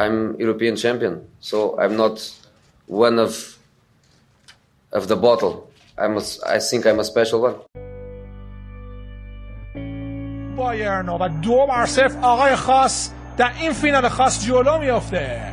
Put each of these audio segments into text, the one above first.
I'm European champion, so I'm not one of of the bottle. I'm a, I think I'm a special one. بایرن و دو بر صفر آقای خاص در این فینال خاص جلو میافته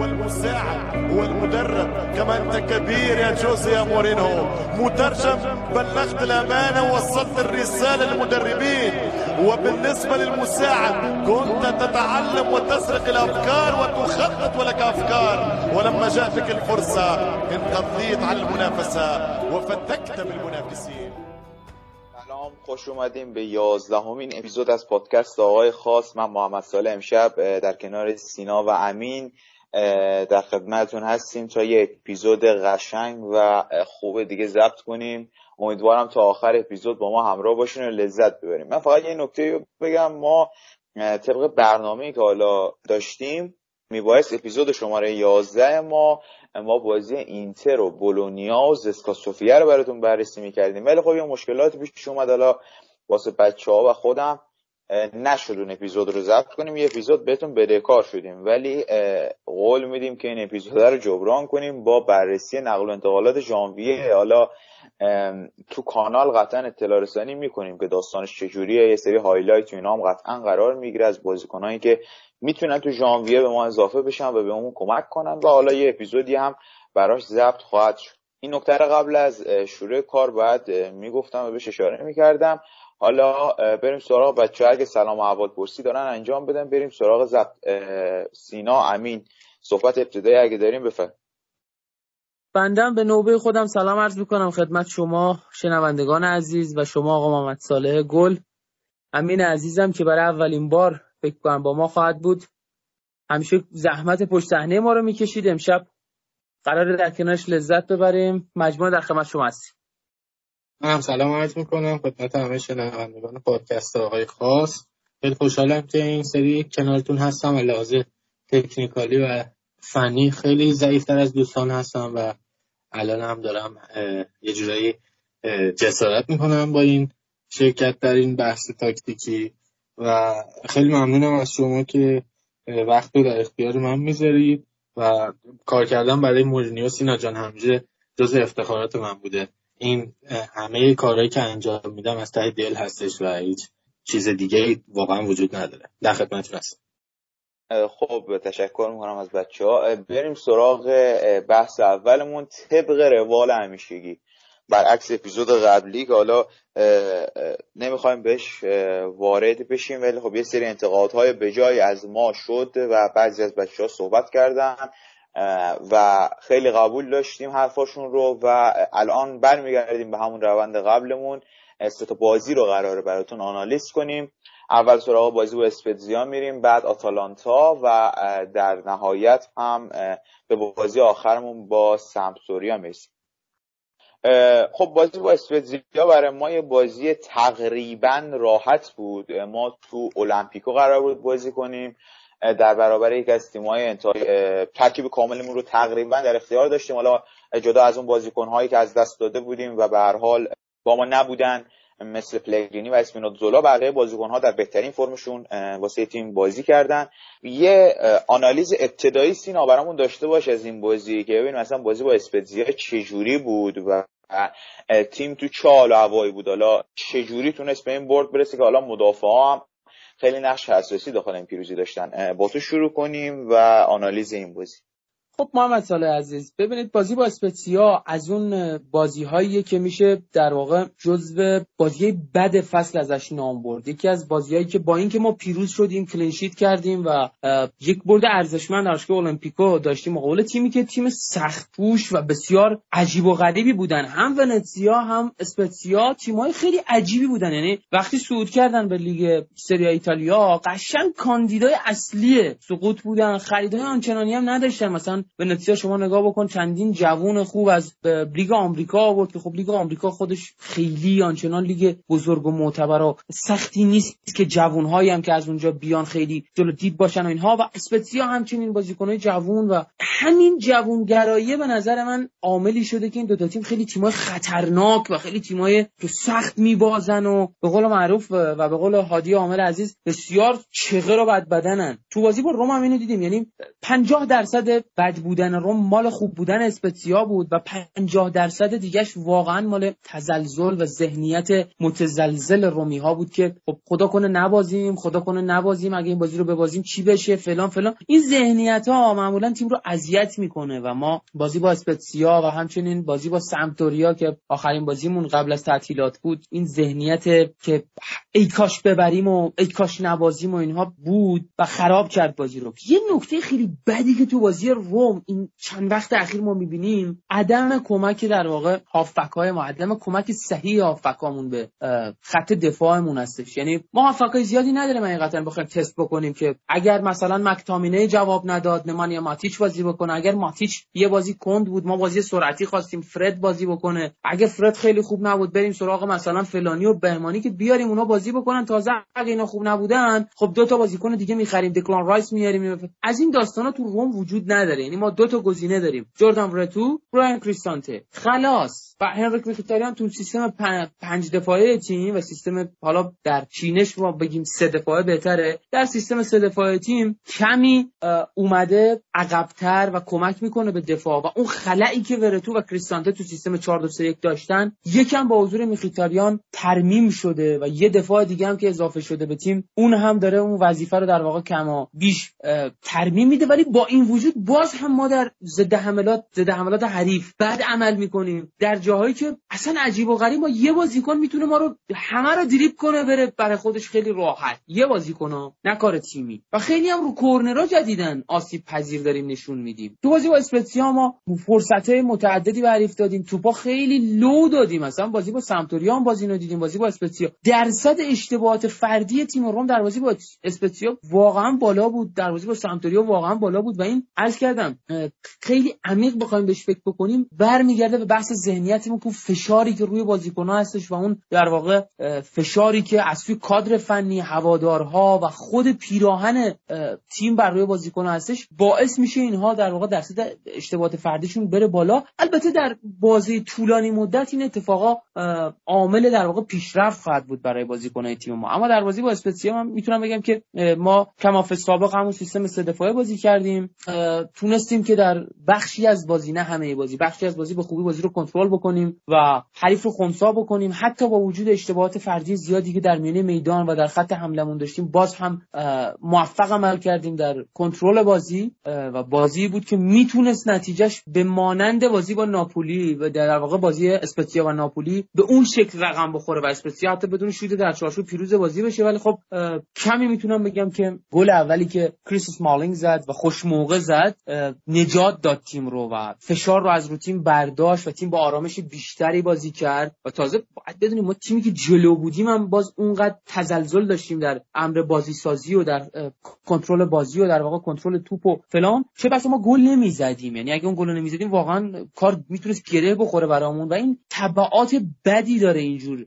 والمساعد والمدرب كما أنت كبير يا جوزي يا مورينو. مترجم بلغت الأمانة ووصلت الرسالة للمدربين. وبالنسبة للمساعد كنت تتعلم وتسرق الأفكار وتخطط ولك أفكار. ولما جاءتك الفرصة انقضيت على المنافسة وفتكت بالمنافسين. سلام خوش اومدیم به یازدهمین اپیزود از پادکست آقای خاص. من محمد ساله امشب در کنار سینا و امین. در خدمتتون هستیم تا یه اپیزود قشنگ و خوب دیگه ضبط کنیم. امیدوارم تا آخر اپیزود با ما همراه باشین و لذت ببریم. من فقط یه نکته بگم ما طبق برنامه که حالا داشتیم میبایست اپیزود شماره 11 ما ما بازی اینتر و بولونیا و زسکا رو براتون بررسی می‌کردیم. ولی خب یه مشکلات پیش اومد. حالا واسه بچه ها و خودم نشد اون اپیزود رو ضبط کنیم یه اپیزود بهتون بدهکار شدیم. ولی قول میدیم که این اپیزود رو جبران کنیم با بررسی نقل و انتقالات ژانویه. حالا تو کانال قطعا اطلاع رسانی می‌کنیم که داستانش چجوریه. یه سری highlight و اینا هم قطعا قرار می‌گیره از بازیکنایی که می‌تونن تو ژانویه به ما اضافه بشن و به اون کمک کنن و حالا یه اپیزودی هم براش ضبط خواهد شد. این نکته قبل از شروع کار باید می‌گفتم و بهش اشاره می‌کردم. حالا بریم سراغ بچه اگه سلام و احوال پرسی دارن انجام بدن. بریم سراغ ضبط سینا امین. صحبت ابتدایی اگه داریم بفرم. بندم به نوبه خودم. سلام عرض می‌کنم خدمت شما شنوندگان عزیز و شما آقا محمد صالح گل. امین عزیزم که برای اولین بار فکر کنم با ما خواهد بود. همیشه زحمت پشت صحنه ما رو می‌کشید. امشب قرار در کنارش لذت ببریم. مجموعه در خدمت شما هستیم. منم سلام عرض می‌کنم خدمت همه شنوندگان پادکست آقای خاص. خیلی خوشحالم که این سری کنارتون هستم و لحاظ تکنیکالی و فنی خیلی ضعیفتر از دوستان هستم و الان هم دارم یه جورایی جسارت می‌کنم با این شرکت در این بحث تاکتیکی و خیلی ممنونم از شما که وقت رو در اختیار من می‌ذارید و کار کردن برای مورینیو سینا جان همجه جز افتخارات من بوده. این همه کارهایی که انجام میدم از ته دل هستش و هیچ چیز دیگه واقعا وجود نداره. در خدمتتون هستم. خب تشکر می‌کنم از بچه ها بریم سراغ بحث اولمون طبق روال همیشگی. برعکس اپیزود قبلی که حالا نمی‌خوایم بهش وارد بشیم ولی خب یه سری انتقادهای بجای از ما شد و بعضی از بچه ها صحبت کردن. و خیلی قبول داشتیم حرفاشون رو و الان برمیگردیم به همون روند قبلمون. سه بازی رو قراره براتون آنالیز کنیم. اول سراغ بازی با اسپتزیا میریم بعد آتالانتا و در نهایت هم به بازی آخرمون با سمپسوریا می‌رسیم. خب بازی با اسپتزیا برای ما یه بازی تقریبا راحت بود. ما تو المپیکو قرار بود بازی کنیم. در برابر یک از تیم‌های انتهای ترکیب کاملمون رو تقریبا در اختیار داشتیم. حالا جدا از اون بازیکن‌هایی که از دست داده بودیم و به هر حال با ما نبودن مثل پلگرینی و اسپینوت زولا بقیه بازیکن‌ها در بهترین فرمشون واسه تیم بازی کردن. یه آنالیز ابتدایی سینا برامون داشته باش از این بازی که ببینیم مثلا بازی با اسپتزیا چجوری بود و تیم تو چال و هوایی بود. حالا چجوری تونست به این برد برسه که حالا مدافع هم خیلی نقش حساسی داخل این پیروزی داشتن. با تو شروع کنیم و آنالیز این بازی. خب محمد ساله عزیز ببینید بازی با اسپتسیا از اون بازی هایی که میشه در واقع جزو بازی بد فصل ازش نام برد. یکی از بازی هایی که با اینکه ما پیروز شدیم کلینشیت کردیم و یک برد ارزشمند در المپیکو داشتیم مقابل تیمی که تیم سخت پوش و بسیار عجیب و غریبی بودن. هم ونتسیا هم اسپتسیا تیمای خیلی عجیبی بودن. یعنی وقتی صعود کردن به لیگ سری ایتالیا قشنگ کاندیدای اصلی سقوط بودن خریدای آنچنانی هم نداشتن. مثلا ونتسیا شما نگاه بکن چندین جوون خوب از لیگ آمریکا آورد که خب لیگ آمریکا خودش خیلی آنچنان لیگ بزرگ و معتبر و سختی نیست که جوونهایی هم که از اونجا بیان خیلی جلو دید باشن و اینها و اسپتزیا همچنین بازیکنهای جوون و همین جوونگرایی به نظر من عاملی شده که این دوتا تیم خیلی تیمای خطرناک و خیلی تیمای که سخت میبازن و به قول معروف و به قول هادی عامل عزیز بسیار چغه رو بد بدنن تو بازی با روم هم اینو دیدیم یعنی 50 درصد بد بودن روم مال خوب بودن اسپتزیا بود و 50 درصد دیگهش واقعا مال تزلزل و ذهنیت متزلزل رومی ها بود که خب خدا کنه نبازیم خدا کنه نبازیم اگه این بازی رو ببازیم چی بشه فلان فلان. این ذهنیت ها معمولا تیم رو اذیت می‌کنه و ما بازی با اسپتسیا و همچنین بازی با سمتوریا که آخرین بازیمون قبل از تعطیلات بود این ذهنیت که ای کاش ببریم و ای کاش نبازیم و اینها بود و خراب کرد بازی رو. یه نکته خیلی بدی که تو بازی روم این چند وقت اخیر ما می‌بینیم عدم کمک در واقع هافبک های ما عدم کمک صحیح هافبکامون به خط دفاعمون هستش. یعنی ما هافبک زیادی نداریم حقیقتا بخوایم تست بکنیم که اگر مثلا مکتامینه جواب نداد نمانیا ماتیچ بازی بکنه اگر ماتیچ یه بازی کند بود ما بازی سرعتی خواستیم فرد بازی بکنه. اگه فرد خیلی خوب نبود بریم سراغ مثلا فلانی و بهمانی که بیاریم اونا بازی بکنن. تازه اگه اینا خوب نبودن خب دو تا بازیکن دیگه می‌خریم. دکلان رایس میاریم. از این داستانا تو روم وجود نداره. یعنی ما دو تا گزینه داریم. جردان رتو براین کریستانته. خلاص. و هنریک میخیتاریان تو سیستم پنج دفاعه تیم و سیستم حالا در چینش ما بگیم سه دفاعه بهتره. در سیستم سه دفاعه تیم کمی اومده عقبتر و کمک می‌کنه به دفاع. و اون خلایی که ورتو و کریستانته تو سیستم 4 2 3 1 داشتن یکم با حضور میخیتاریان ترمیم شده و یه دفاع دیگه هم که اضافه شده به تیم اون هم داره اون وظیفه رو در واقع کما بیش ترمیم میده. ولی با این وجود باز هم ما در ضد حملات ضد حملات حریف بعد عمل می‌کنیم. در جاهایی که اصلا عجیب و غریب ما یه بازیکن می‌تونه ما رو همه رو دریپ کنه بره برای خودش خیلی راحت. یه بازیکن نه کار تیمی. و خیلی هم رو کورنرا جدیدن آسیب پذیر داریم نشون میدیم. تو بازی با اسپتزیا ما فرصت های متعددی به حریف دادیم. توپا خیلی لو دادیم. مثلا بازی با سمتوریا هم بازی رو دیدیم. بازی با اسپتزیا درصد اشتباهات فردی تیم روم در بازی با اسپتزیا واقعا بالا بود. در بازی با سمتوریا واقعا بالا بود. و این عرض کردم خیلی عمیق بخوایم بهش فکر بکنیم برمیگرده به بحث ذهنیتمون که فشاری که روی بازیکن‌ها هستش و اون در واقع فشاری که از سوی کادر فنی هوادارها و خود پیراهن تیم بر روی بازیکن‌ها هستش باعث میشه اینها در واقع درصد اشتباهات فردیشون بره بالا. البته در بازی طولانی مدت این اتفاقا عامل در واقع پیشرفت خواهد بود برای بازیکن‌های تیم ما. اما در بازی با اسپتزیا من می‌تونم بگم که ما کماف سابق همون سیستم سه دفاعه بازی کردیم. تونستیم که در بخشی از بازی نه همه بازی بخشی از بازی به خوبی بازی رو کنترل بکنیم و حریف رو خنثی بکنیم. حتی با وجود اشتباهات فردی زیادی که در میانه میدان و در خط حملمون داشتیم باز هم موفق عمل کردیم در کنترل بازی و بازی بود که می‌تونست نتیجهش به مانند بازی با ناپولی و در واقع بازی اسپتزیا و ناپولی به اون شکل رقم بخوره و اسپتزیا حتی بدون شوت در چارچوب پیروز بازی بشه. ولی خب کمی می‌تونم بگم که گل اولی که کریس مالینگ زد و خوش موقع زد نجات داد تیم رو و فشار رو از رو تیم برداشت و تیم با آرامش بیشتری بازی کرد. و تازه باید بدونیم ما تیمی که جلو بودیم هم باز اونقدر تزلزل داشتیم در امر بازی سازی و در کنترل بازی و در واقع کنترل توپ و فلان. چه بسا ما گل نمی‌زدیم. یعنی اگه اون گل نمی‌زدیم واقعا کار می‌تونست گره بخوره برامون و این تبعات بدی داره اینجور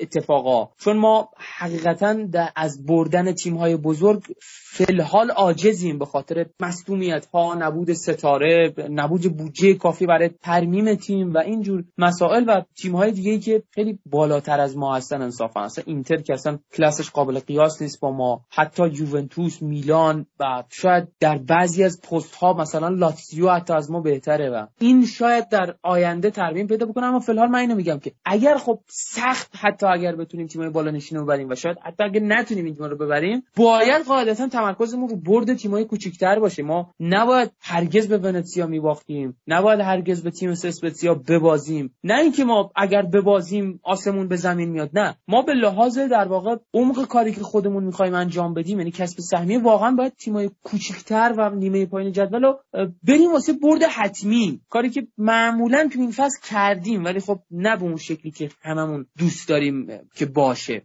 اتفاقا. چون ما حقیقتا از بردن تیم های بزرگ فلحال عاجزیم به خاطر مصدومیت ها نبود ستاره نبود بودجه کافی برای ترمیم تیم و اینجور مسائل و تیم های دیگه که خیلی بالاتر از ما هستن انصافا. اصلا اینتر که اصلا کلاسش قابل قیاس نیست با ما. حتی یوونتوس میلان و شاید در بعضی از پست ها مثلا لاتزیو حتی از ما بهتره و این شاید در آینده ترمیم پیدا بکنه. اما فلحال من اینو میگم که اگر خب سخت حتی اگر بتونیم تیمای بالا نشین رو ببریم و شاید حتی اگر نتونیم این تیم رو ببریم باید قاعدتا تمرکزمون رو برد تیمای کوچیک‌تر باشه. ما نباید هرگز به ونتسیا میباختیم. نباید هرگز به تیم اسپتزیا ببازیم. نه اینکه ما اگر ببازیم آسمون به زمین میاد. نه. ما به لحاظ در واقع عمق کاری که خودمون می‌خوایم انجام بدیم یعنی کسب سهمیه واقعا باید تیمای کوچیک‌تر و نیمه پایین جدول رو بریم واسه برد حتمی. کاری که معمولا تو این فصل کردیم ولی خب نه به اون شکلی که هممون دوست داریم که باشه.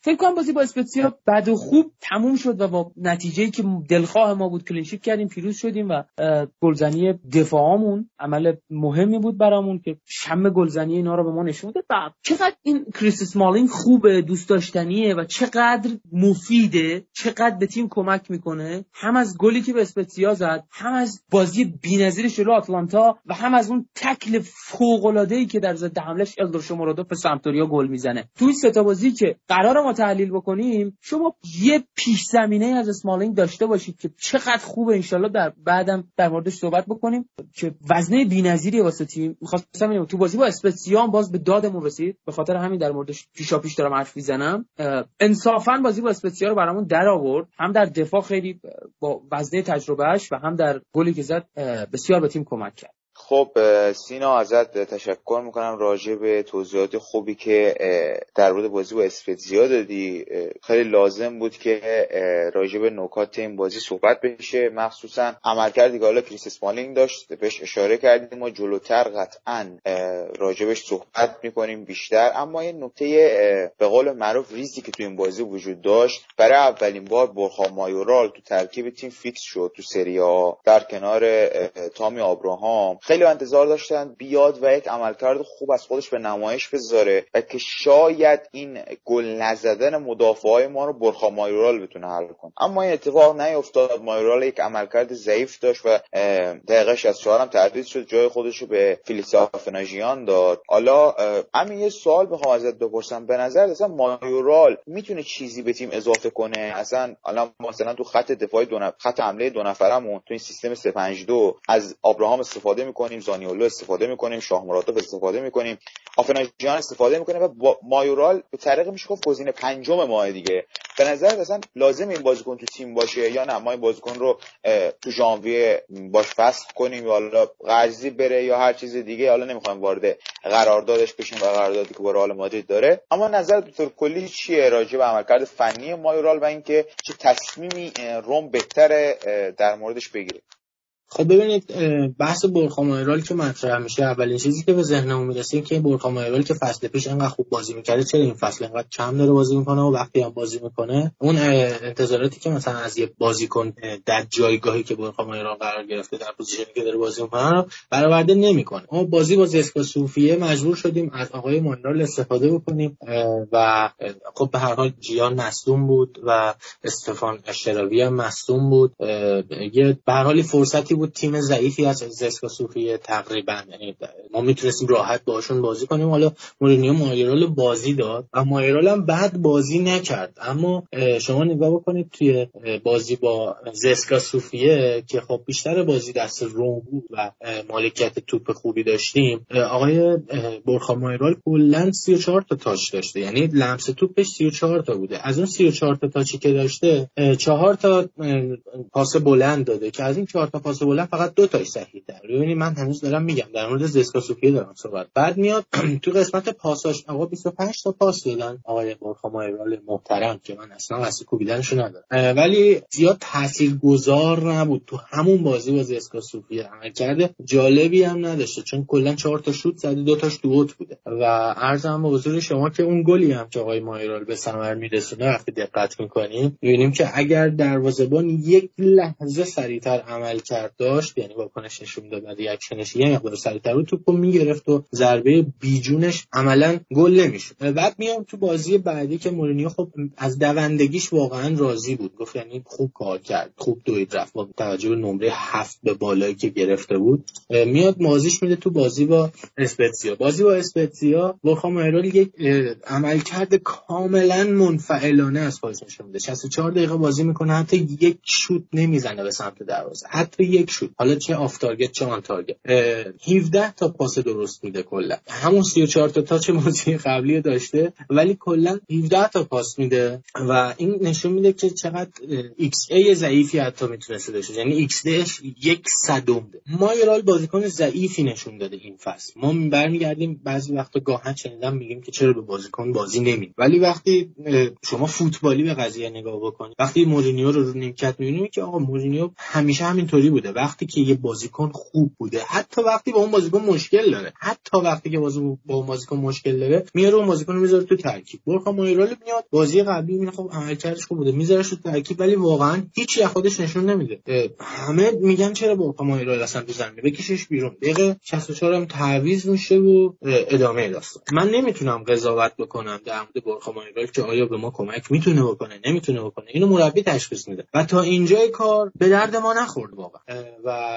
فکر کنم بازی با اسپتزیا بد خوب تموم شد و با نتیجه که دلخواه ما بود clean sheet کردیم پیروز شدیم و گلزنی دفاعمون عمل مهمی بود برامون که شم گلزنی اینا رو به ما نشون داد. چقدر این کریس اسمالینگ خوبه دوست داشتنیه و چقدر مفیده چقدر به تیم کمک می‌کنه. هم از گلی که به اسپتزیا زد هم از بازی بی‌نظیر جلو آتلانتا و هم از اون تکل فوق العاده ای که در ضد حملش الدور شومورودوف به سمپدوریا گل می‌زنه. تو این سه بازی که قرار ما تحلیل بکنیم شما یه پیش زمینه از اسمالینگ داشته باشید که چقدر خوبه انشالله در بعدم در موردش صحبت بکنیم. که وزنه بی‌نظیری واسه تیم. می‌خواستم تو بازی با اسپتزیا باز به دادمون رسید. به خاطر همین در موردش پیشا پیش دارم حرف می‌زنم. انصافا بازی با اسپتزیا رو برامون در آورد. هم در دفاع خیلی با وزنه تجربهش و هم در گلی که زد بسیار به تیم کمک کرد. خب سینا ازت تشکر می‌کنم. راجع به توضیحات خوبی که در مورد بازی با اسپتزیا دادی خیلی لازم بود که راجع به نکات این بازی صحبت بشه. مخصوصا عملکردی که حالا کریس اسمالینگ داشت بهش اشاره کردیم ما جلوتر قطعا راجبش صحبت می‌کنیم بیشتر. اما این نکته به قول معروف ریزی که تو این بازی وجود داشت برای اولین بار بورخا مایورال تو ترکیب تیم فیکس شد تو سریا در کنار تامی آبراهام خیلی انتظار داشتن بیاد و یک عملکرد خوب از خودش به نمایش بذاره و که شاید این گل نزدن مدافع های ما رو بورخا مایورال بتونه حل کنه. اما این اتفاق نیفتاد. مایورال یک عملکرد ضعیف داشت و دقیقه شصتم تعویض شد. جای خودش رو به فیلیکس آفنا جیان داد. حالا همین یه سوال می‌خوام ازت بپرسم. به نظر اصلا مایورال می‌تونه چیزی به تیم اضافه کنه؟ اصلا الان مثلا تو خط دفاعی دو نفر خط حمله دو نفرمون تو این سیستم 352 از ابراهام استفاده می‌کنیم زانیولو استفاده می‌کنیم شومورودوف استفاده می‌کنیم. آفناژیان استفاده می‌کنیم و با مایورال به طریق میشه گفت گزینه پنجم ماه دیگه. به نظر اصلا لازم این بازیکن تو تیم باشه یا نه؟ ما این بازیکن رو تو ژانویه باش فصل کنیم یا حالا قرضی بره یا هر چیز دیگه. حالا نمی‌خوایم وارد قراردادش بشیم و قراردادی که با رئال مادرید داره. اما نظر به کلی چیه راجع به عملکرد فنی مایورال و اینکه چه تصمیمی روم بهتره در موردش بگیره خب ببینید بحث برخا که مطرح میشه اولین چیزی که به ذهنمون می‌رسه این که برخا که فصل پیش انقدر خوب بازی می‌کرده چرا این فصل انقدر کم داره بازی می‌کنه و وقتی هم بازی می‌کنه؟ اون انتظاراتی که مثلا از یه بازیکن در جایگاهی که برخا قرار گرفته در پوزیشنی که داره بازی می‌کنه رو برآورده نمی‌کنه. ما بازی با زسکا صوفیه مجبور شدیم از آقای مونرال استفاده بکنیم و خب به هر حال جیان مصدوم بود و استفان اشراوی هم مصدوم بود. یه به هر حال فرصتی تیم ضعیفی از زسکا صوفی تقریبا. یعنی ما می‌تونستیم راحت باشون بازی کنیم. حالا مورینیو مایرال بازی داد و مایرال هم بعد بازی نکرد. اما شما نگاه بکنید توی بازی با زسکا صوفیه که خب بیشتر بازی دست روم بود و مالکیت توپ خوبی داشتیم آقای برخا مایرال کلا 34 تا تاچ داشته. یعنی لمس توپش 34 تا بوده. از اون 34 تا تاچی که داشته 4 تا پاس بلند داده که از این 4 تا پاس بلند فقط دو تاش صحیح در ببینید من هنوز دارم میگم در مورد زسکا سوفیه دارم صحبت. بعد میاد تو قسمت پاساش آقا 25 تا پاس دادن. آقای برخا مایرال محترم که من اصلا قصد کوبیدنشو ندارم. ولی زیاد تاثیرگذار نبود. تو همون بازی با زسکا سوفیه عمل کرده. جالبی هم نداشته چون کلا 4 تا شوت زده دو تاش تو بود و عرضم به حضور شما که اون گلی هم که آقای مایرال به ثمر میرسونه وقتی دقت می‌کنیم می‌بینیم که اگر دروازه‌بان یک لحظه سریعتر عمل کرد داشت یعنی واکنش نشون داد و ریاکشنش یه مقدار سریعتر بود توپو می‌گرفت و ضربه بیجونش عملا گل نمی‌شد. بعد میام تو بازی بعدی که مورینیو خب از دوندگیش واقعا راضی بود. گفت یعنی خوب کار کرد خوب دوید رفت با توجه به نمره هفت به بالایی که گرفته بود. میاد بازیش میده تو بازی با اسپتزیا. بازی با اسپتزیا با مایورال یک عملکرد کاملا منفعلانه از خودش نشون میده. 64 دقیقه بازی می‌کنه حتی یک شوت نمی‌زنه به سمت دروازه. حتی یک شوت حالا چه off target چه on target 17 تا پاس درست میده کلا. همون 34 تا touch بازی قبلی داشته ولی کلا 17 تا پاس میده. و این نشون میده که چقدر xA ضعیفی حتی می‌تونسته داشته یعنی ایکس دش یک صدم مایورال بازیکن ضعیفی نشون داده این فصل. ما برمیگردیم بعضی وقتا گاهن شنیدم میگیم که چرا به بازیکن بازی نمی. ولی وقتی شما فوتبالی به قضیه نگاه بکنید وقتی مورینیو رو رو نیمکت می‌بینید که آقا مورینیو همیشه همینطوری بوده. وقتی که یه بازیکن خوب بوده حتی وقتی با اون بازیکن مشکل داره حتی وقتی که بازی با اون بازیکن مشکل داره میاره اون بازیکن می‌ذاره تو ترکیب. برخا مایرال میاد بازی قبلی میگه خب عملکردش خوب بوده می‌ذاره تو ترکیب ولی واقعا هیچی خودش نشون نمیده. همه میگن چرا برخا مایرال اصلا تو زمین بکشش بیرون. دقیقه 64 هم تعویض میشه و ادامه داستان. من نمی‌تونم قضاوت بکنم در مورد برخا مایرال که آیا به ما کمک می‌تونه بکنه نمی‌تونه بکنه. اینو مربی تشخیص میده. و تا اینجای کار به درد ما نخورد واقعا. و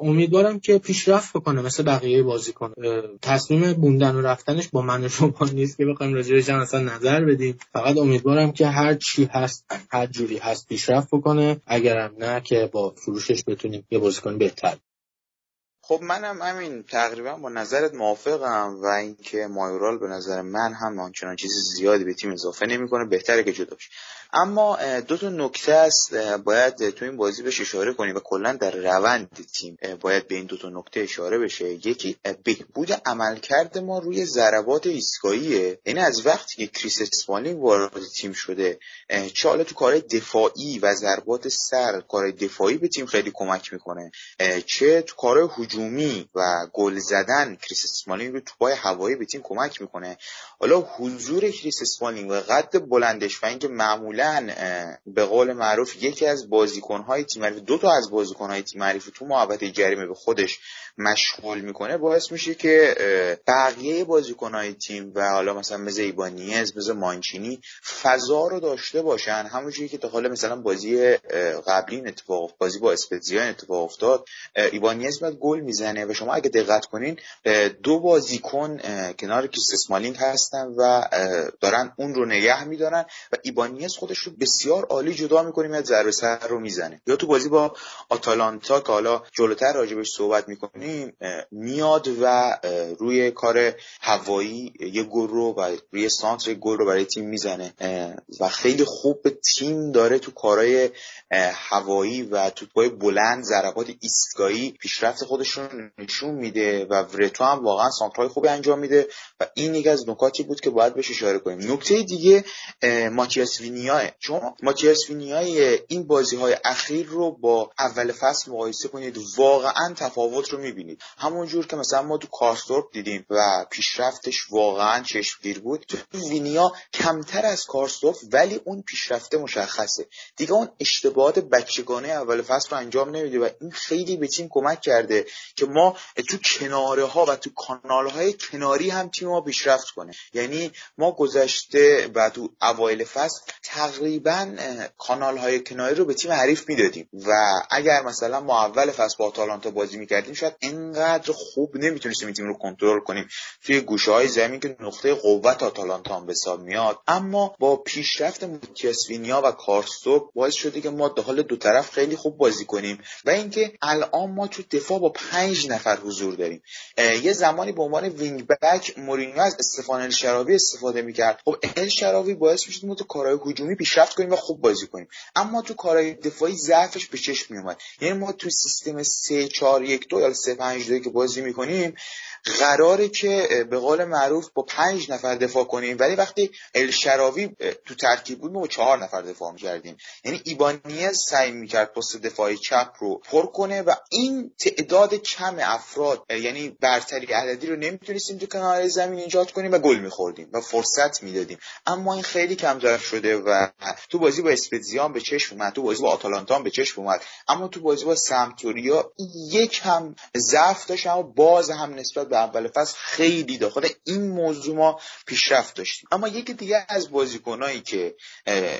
امیدوارم که پیشرفت بکنه مثل بقیه بازیکن. تصمیم بوندن و رفتنش با من و شما نیست که بخوایم راجعش اصلا نظر بدیم. فقط امیدوارم که هر چی هست هر جوری هست پیشرفت بکنه. اگرم نه که با فروشش بتونیم یه بازیکن بهتر. خب منم همین تقریبا با نظرت موافقم و اینکه مایورال به نظر من هم آنچنان چیز زیادی به تیم اضافه نمی‌کنه. بهتره که جدا بشه. اما دو تا نکته است باید تو این بازی بهش اشاره کنیم و کلا در روند تیم باید به این دو تا نکته اشاره بشه. یکی بهبود عملکرد ما روی ضربات ایستگاهیه. یعنی از وقتی که کریس اسمالینگ وارد تیم شده چه حالا تو کارهای دفاعی و ضربات سر کارهای دفاعی به تیم خیلی کمک می‌کنه چه تو کارهای هجومی و گل زدن کریس اسمالینگ رو توپای هوایی به تیم کمک می‌کنه. حالا حضور کریس اسمالینگ و قد بلندش و اینکه معمولا به قول معروف یکی از بازیکنهای تیم حریف دو تا از بازیکنهای تیم حریف تو محوطه جریمه به خودش مشغول می‌کنه باعث میشه که بقیه بازیکنهای تیم و حالا مثلا مثل ایبانیز مثل مانچینی فضا رو داشته باشن. همونجوری که تا حالا مثلا بازی قبلی اتفاق بازی با اسپتزیا اتفاق افتاد. ایبانیز میاد گل می‌زنه و شما اگه دقت کنین دو بازیکن کنار کریس اسمالینگ هستن و دارن اون رو نگه میدارن و ایبانیز خودش رو بسیار عالی جدا می‌کنه میاد ضربه سر رو می‌زنه. یا تو بازی با آتالانتا که حالا جلوتر راجبش صحبت می‌کنیم میاد و روی کار هوایی یه گل رو و روی سانتر گل رو برای تیم می‌زنه و خیلی خوب به تیم داره تو کارهای هوایی و توپای بلند ضربات ایستگاهی پیشرفت خودش رو نشون میده و ورتو هم واقعا سانترهای خوبی انجام میده و این یکی از نکاتی بود که باید بهش اشاره کنیم. نکته دیگه ماتیاس وینیا چون ماتیاس وینیا این بازی های اخیر رو با اول فصل مقایسه کنید واقعا تفاوت رو می‌بینید. همونجور که مثلا ما تو کارستورپ دیدیم و پیشرفتش واقعا چشمگیر بود تو وینیا کمتر از کارستورپ ولی اون پیشرفته مشخصه. دیگه اون اشتباهات بچگانه اول فصل رو انجام نمیده و این خیلی به تیم کمک کرده که ما تو کناره ها و تو کانال های کناری هم تیم ما پیشرفت کنه. یعنی ما گذشته و تو اوایل فصل تقریبا کانال های کناری رو به تیم حریف می‌دادیم. و اگر مثلا ما اول فصل با آتالانتا بازی می‌کردیم شاید اینقدر خوب نمی‌تونستیم این تیم رو کنترل کنیم. توی گوشه های زمین که نقطه قوت آتالانتا هم به حساب میاد. اما با پیشرفت موتیاسوینیا و کارستو باعث شده که ما حال دو طرف خیلی خوب بازی کنیم. و اینکه الان ما تو دفاع با پنج نفر حضور داریم. یه زمانی به عنوان وینگ بک مورینیو از استفان الشراوی استفاده می‌کرد. خب الشراوی باعث می‌شد ما تو کارهای هجومی پیشرفت کنیم و خوب بازی کنیم. اما تو کارهای دفاعی ضعفش به چشم میومد یعنی ما تو سیستم 3 4 1 2 یا 3 5 2 که بازی می‌کنیم قراره که به قول معروف با پنج نفر دفاع کنیم. ولی وقتی الشراوی تو ترکیب بود ما با چهار نفر دفاع می‌کردیم. یعنی ایبانیز سعی می‌کرد پست دفاعی چپ رو پر کنه و این تعداد کم افراد یعنی برتری عددی رو نمی‌تونستیم تو کنار زمین ایجاد کنیم و گل میخوردیم و فرصت می‌دادیم. اما این خیلی کمتر شده و تو بازی با اسپتزیان به چشم اومد تو بازی با آتالانتا به چشم اومد. اما تو بازی با سمتوریا یک هم ضعف داشت اما باز هم نسبت به اول فصل خیلی داخل این موضوع ما پیشرفت داشتیم. اما یکی دیگه از بازیکنایی که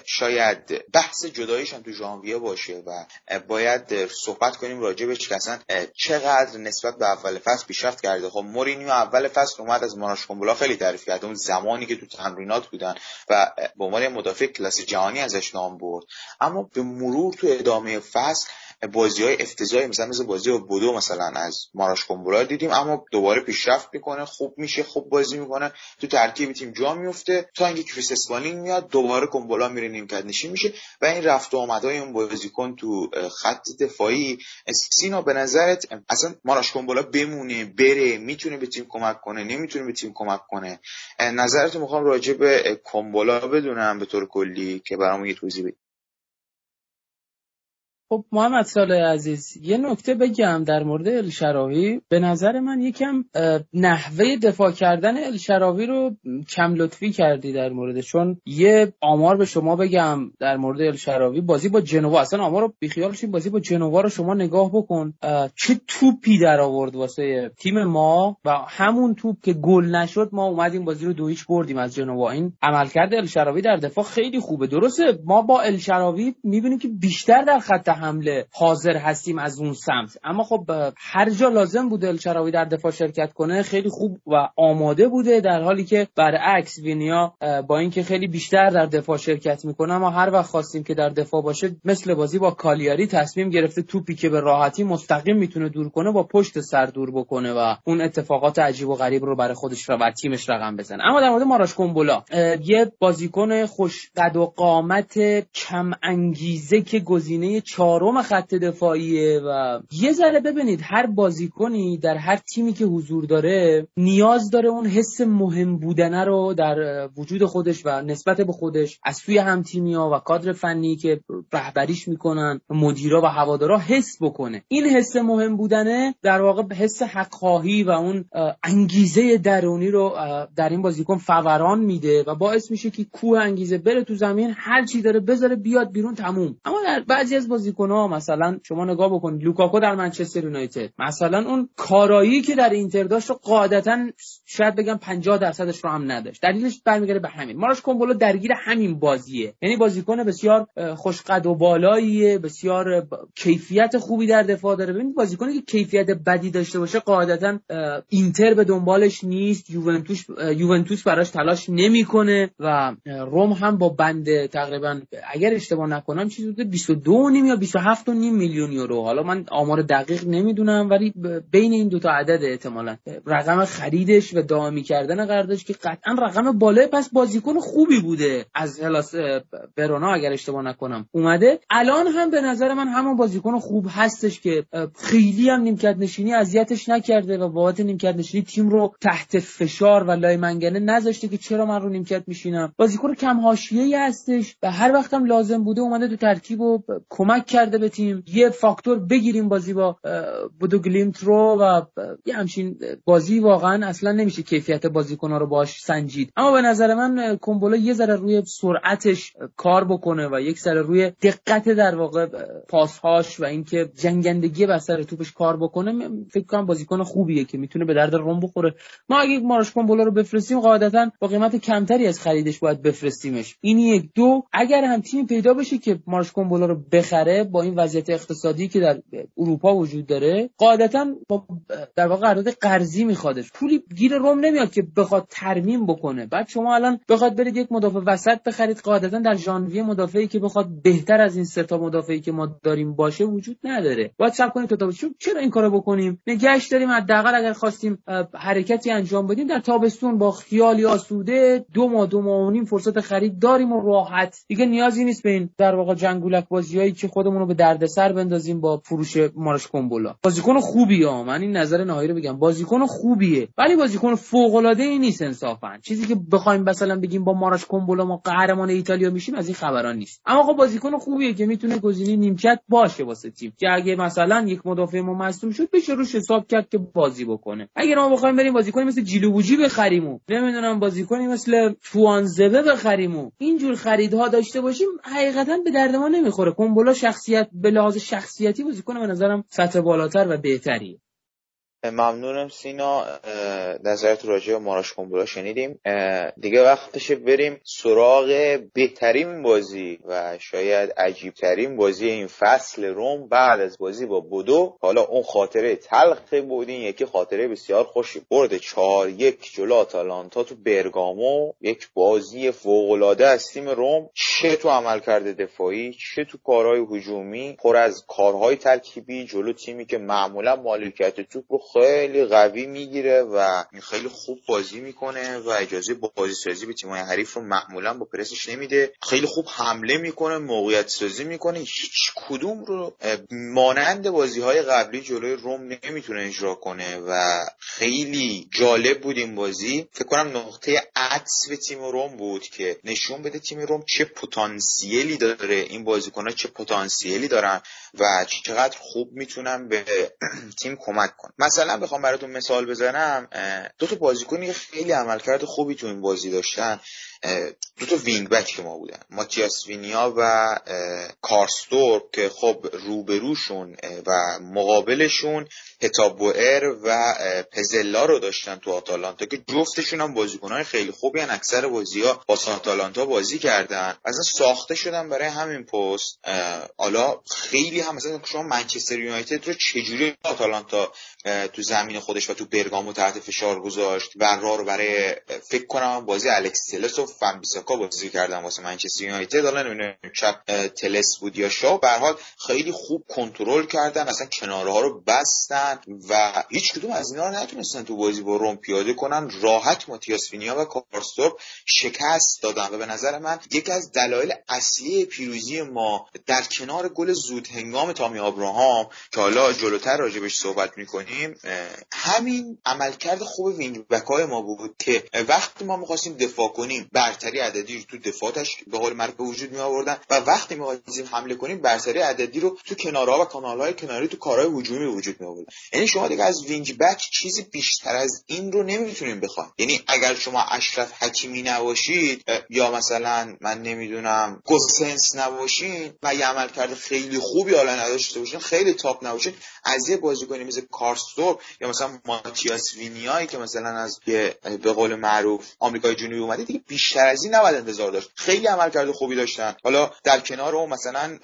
شاید بحث جداییش هم تو ژانویه باشه و باید صحبت کنیم راجع به اصلا چقدر نسبت به اول فصل پیشرفت کرده. خب مورینیو اول فصل اومد از ماراش خیلی تعریف کرد. اون زمانی که تو تمرینات بودن و به عنوان مدافع کلاس جهانی ازش نام برد. اما به مرور تو ادامه فصل بازی های افتضاحی مثلا مثل بازی با بودو مثلا از ماراش کومبولا دیدیم اما دوباره پیشرفت می‌کنه خوب میشه خوب بازی می‌کنه تو ترکیب تیم جا میفته تا اینکه کریس اسمالینگ میاد دوباره کومبولا میره نیمکت نشین میشه و این رفت و آمدهای اون بازیکن تو خط دفاعی. سینا به نظرت اصلا ماراش کومبولا بمونه بره می‌تونه به تیم کمک کنه نمی‌تونه به تیم کمک کنه؟ نظرت می‌خوام راجع به کومبولا بدونم به طور کلی که برامون یه توضیح بدی. خب محمد صالح عزیز یه نکته بگم در مورد الشراوی. به نظر من یکم نحوه دفاع کردن الشراوی رو کم لطفی کردی در مورد چون یه آمار به شما بگم در مورد الشراوی. بازی با جنوا اصلا آمار رو بیخیال بازی با جنوا رو شما نگاه بکن. چه توپی در آورد واسه تیم ما و همون توپ که گل نشد ما اومدیم بازی رو دو هیچ بردیم از جنوا. این عملکرد الشراوی در دفاع خیلی خوبه. درسته ما با الشراوی می‌بینیم که بیشتر در خط حمله حاضر هستیم از اون سمت. اما خب هر جا لازم بوده الشراوی در دفاع شرکت کنه خیلی خوب و آماده بوده در حالی که برعکس وینیا با اینکه خیلی بیشتر در دفاع شرکت می‌کنه اما هر وقت خواستیم که در دفاع باشه مثل بازی با کالیاری تصمیم گرفته توپی که به راحتی مستقیم می‌تونه دور کنه با پشت سر دور بکنه و اون اتفاقات عجیب و غریب رو برای خودش و تیمش رقم بزنه. اما در مورد ماراش کومبولا یه بازیکن خوش قد و قامت کم انگیزه که گزینه چهارم خط دفاعیه و یه ذره ببینید هر بازیکنی در هر تیمی که حضور داره نیاز داره اون حس مهم بودنه رو در وجود خودش و نسبت به خودش از سوی هم ها و کادر فنی که رهبریش می‌کنن مدیرا و هوادارا حس بکنه. این حس مهم بودنه در واقع حس حق و اون انگیزه درونی رو در این بازیکن فوران میده و باعث میشه که کوه انگیزه بره تو زمین هر چی داره بذاره بیاد بیرون تموم. اما در بعضی از ها مثلا شما نگاه بکنید لوکاکو در منچستر یونایتد. مثلا اون کارایی که در اینتر داشت رو قاعدتا شاید بگم 50 درصدش رو هم نداشت. دلیلش برمیگرده به همین. ماراش کومبولو درگیر همین بازیه. یعنی بازیکن بسیار خوشقد و بالاییه بسیار کیفیت خوبی در دفاع داره. ببینید بازیکنی که کیفیت بدی داشته باشه قاعدتا اینتر به دنبالش نیست. یوونتوس یوونتوس براش تلاش نمی‌کنه و روم هم با بند تقریبا اگر اشتباه نکنم چیزی بوده 22 نیم یا 27 نیم میلیون یورو. حالا من آمار دقیق نمی‌دونم ولی بین این دو تا عدد احتمالا. رقم خریدش و دائمی کردن قراردادش که قطعا رقم بالای پس بازیکن خوبی بوده از هلاس برونا اگر اشتباه نکنم. اومده. الان هم به نظر من همون بازیکن خوب هستش که خیلی هم نیمکت نشینی اذیتش نکرده و بابت نیمکت نشینی تیم رو تحت فشار و لای منگنه نذاشته که چرا من رو نیمکت میشینم. بازیکن کم حاشیه‌ای هستش و هر وقت هم لازم بوده اومده تو ترکیب و کمک کرده به تیم. یه فاکتور بگیریم بازی با بودو گلیمت رو و یه همچین بازی واقعا اصلا نمیشه کیفیت بازیکن‌ها رو باش سنجید. اما به نظر من کومبولا یه ذره روی سرعتش کار بکنه و یک ذره روی دقت در واقع پاسهاش و اینکه جنگندگی بسر توپش کار بکنه فکر کنم بازیکن خوبیه که می‌تونه به درد روم بخوره. ما اگه مارش کومبولا رو بفرستیم قاعدتا با قیمت کمتری از خریدش باید بفرستیمش. این یک. دو اگر هم تیم پیدا بشه که مارش کومبولا رو بخره با این وضعیت اقتصادی که در اروپا وجود داره قاعدتا با در واقع قرارداد قرضی میخوادش. پولی گیر روم نمیاد که بخواد ترمیم بکنه. بعد شما الان بخواد برید یک مدافع وسط بخرید قاعدتا در ژانویه مدافعی که بخواد بهتر از این سه تا مدافعی که ما داریم باشه وجود نداره. باید صبر کنیم تا چرا این کارو بکنیم؟ نگهش داریم حداقل اگر خواستیم حرکتی انجام بدیم در تابستون با خیالی آسوده دو ماه دو ماه و فرصت خرید داریم و راحت. دیگه نیازی نیست به این در واقع جنگولک بازیایی که خودمون رو به دردسر بندازیم با فروش مارش کومبولا بازیکن خوبیه من این نظر نهایی رو بگم. بازیکن خوبیه. ولی بازیکن فوق العاده ای نیست انصافا چیزی که بخوایم مثلا بگیم با مارش کومبولا ما قهرمان ایتالیا میشیم از این خبران نیست. اما خب بازیکن خوبیه که می‌تونه گزینه نیمکت باشه واسه تیم. که اگه مثلا یک مدافع ما مصدوم شد بشه روش حساب کرد که بازی بکنه. اگه ما بخوایم بریم بازیکنی مثل جیلوبوجی بخریم و نمی‌دونم بازیکنی مثل توانزبه بخریم و اینجور خریدها داشته باشیم حقیقتا به درد ما نمی‌خوره. کومبولا شخصیت به لحاظ شخصیتی بازیکن به نظرم سطح بالاتر و بهتری ممنونم سینا. نظرت راجع به ماراش کومبولا شنیدیم. دیگه وقتشه بریم سراغ بهترین بازی و شاید عجیبترین بازی این فصل روم بعد از بازی با بودو. حالا اون خاطره تلخ بود این یکی خاطره بسیار خوشی. برد چهار یک جلو آتالانتا تو برگامو. یک بازی فوقالعاده از تیم روم. چه تو عملکرد دفاعی چه تو کارهای هجومی. پر از کارهای ترکیبی جلو تیمی که معمولا مالکیت توپ رو خیلی قوی می‌گیره و خیلی خوب بازی می‌کنه و اجازه بازی سازی به تیمای حریف رو معمولا با پرسش نمیده. خیلی خوب حمله می‌کنه موقعیت سازی می‌کنه. هیچ کدوم رو مانند بازی های قبلی جلوی روم نمی‌تونه اجرا کنه و خیلی جالب بود این بازی. فکر کنم نقطه عطف تیم روم بود که نشون بده تیم روم چه پتانسیلی داره این بازیکنها چه پتانسیلی دارن و چقدر خوب می‌تونن به تیم کمک کنن. مثلا بخوام براتون مثال بزنم دو تا بازیکنی خیلی عملکرد خوبی تو این بازی داشتن. دو تا وینگ بک که ما بودن ماتیاس وینیا و کارستور که خب روبروشون و مقابلشون هتابوئر و پزلا رو داشتن تو آتالانتا که جفتشون هم بازیکنهای خیلی خوبی هن. اکثر بازی ها با آتالانتا بازی کردن اصلا ساخته شدن برای همین پست حالا خیلی هم مثلا شما منچستر یونایتد رو چجوری آتالانتا تو زمین خودش و تو برگامو تحت فشار گذاشت و رو برای فکر کنم بازی الکس و فنبیساکا بازی کردن واسه منچستر یونایتد. حالا نمی‌دونم چپ تلس بود یا شا به حال خیلی خوب کنترل کردن اصلا ها رو بستن و هیچ کدوم از اینا رو نتونستن تو بازی با روم پیاده کنن. راحت ماتیاس وینیا و کارستورپ شکست دادن و به نظر من یکی از دلایل اصلی پیروزی ما در کنار گل زود هنگام تامی آبراهام که حالا جلوتر راجبش صحبت می‌کنیم همین عملکرد خوب وینگ بک های ما بود که وقتی ما می‌خواستیم دفاع کنیم برتری عددی تو دفاعش به قول معروف به وجود می آوردن و وقتی می‌خواستیم حمله کنیم برتری عددی رو تو کنارها و کانالهای کناری تو کارهای هجومی وجود می آوردن یعنی شما دیگه از وینگ بک چیزی بیشتر از این رو نمی‌تونیم بخوایم. یعنی اگر شما اشرف حکیمی نباشید یا مثلا من نمی‌دونم گوسنس نباشین و یه عملکرد خیلی خوبی حالا نداشته باشین خیلی top نباشین از یه بازیکنی مثل کارستور یا مثلا ماتیاس وینیایی که مثلا از به قول معروف آمریکای جنوبی اومده دیگه بیشتر از این نباید انتظار داشت. خیلی عملکرد خوبی داشتن. حالا در کنار اون مثلا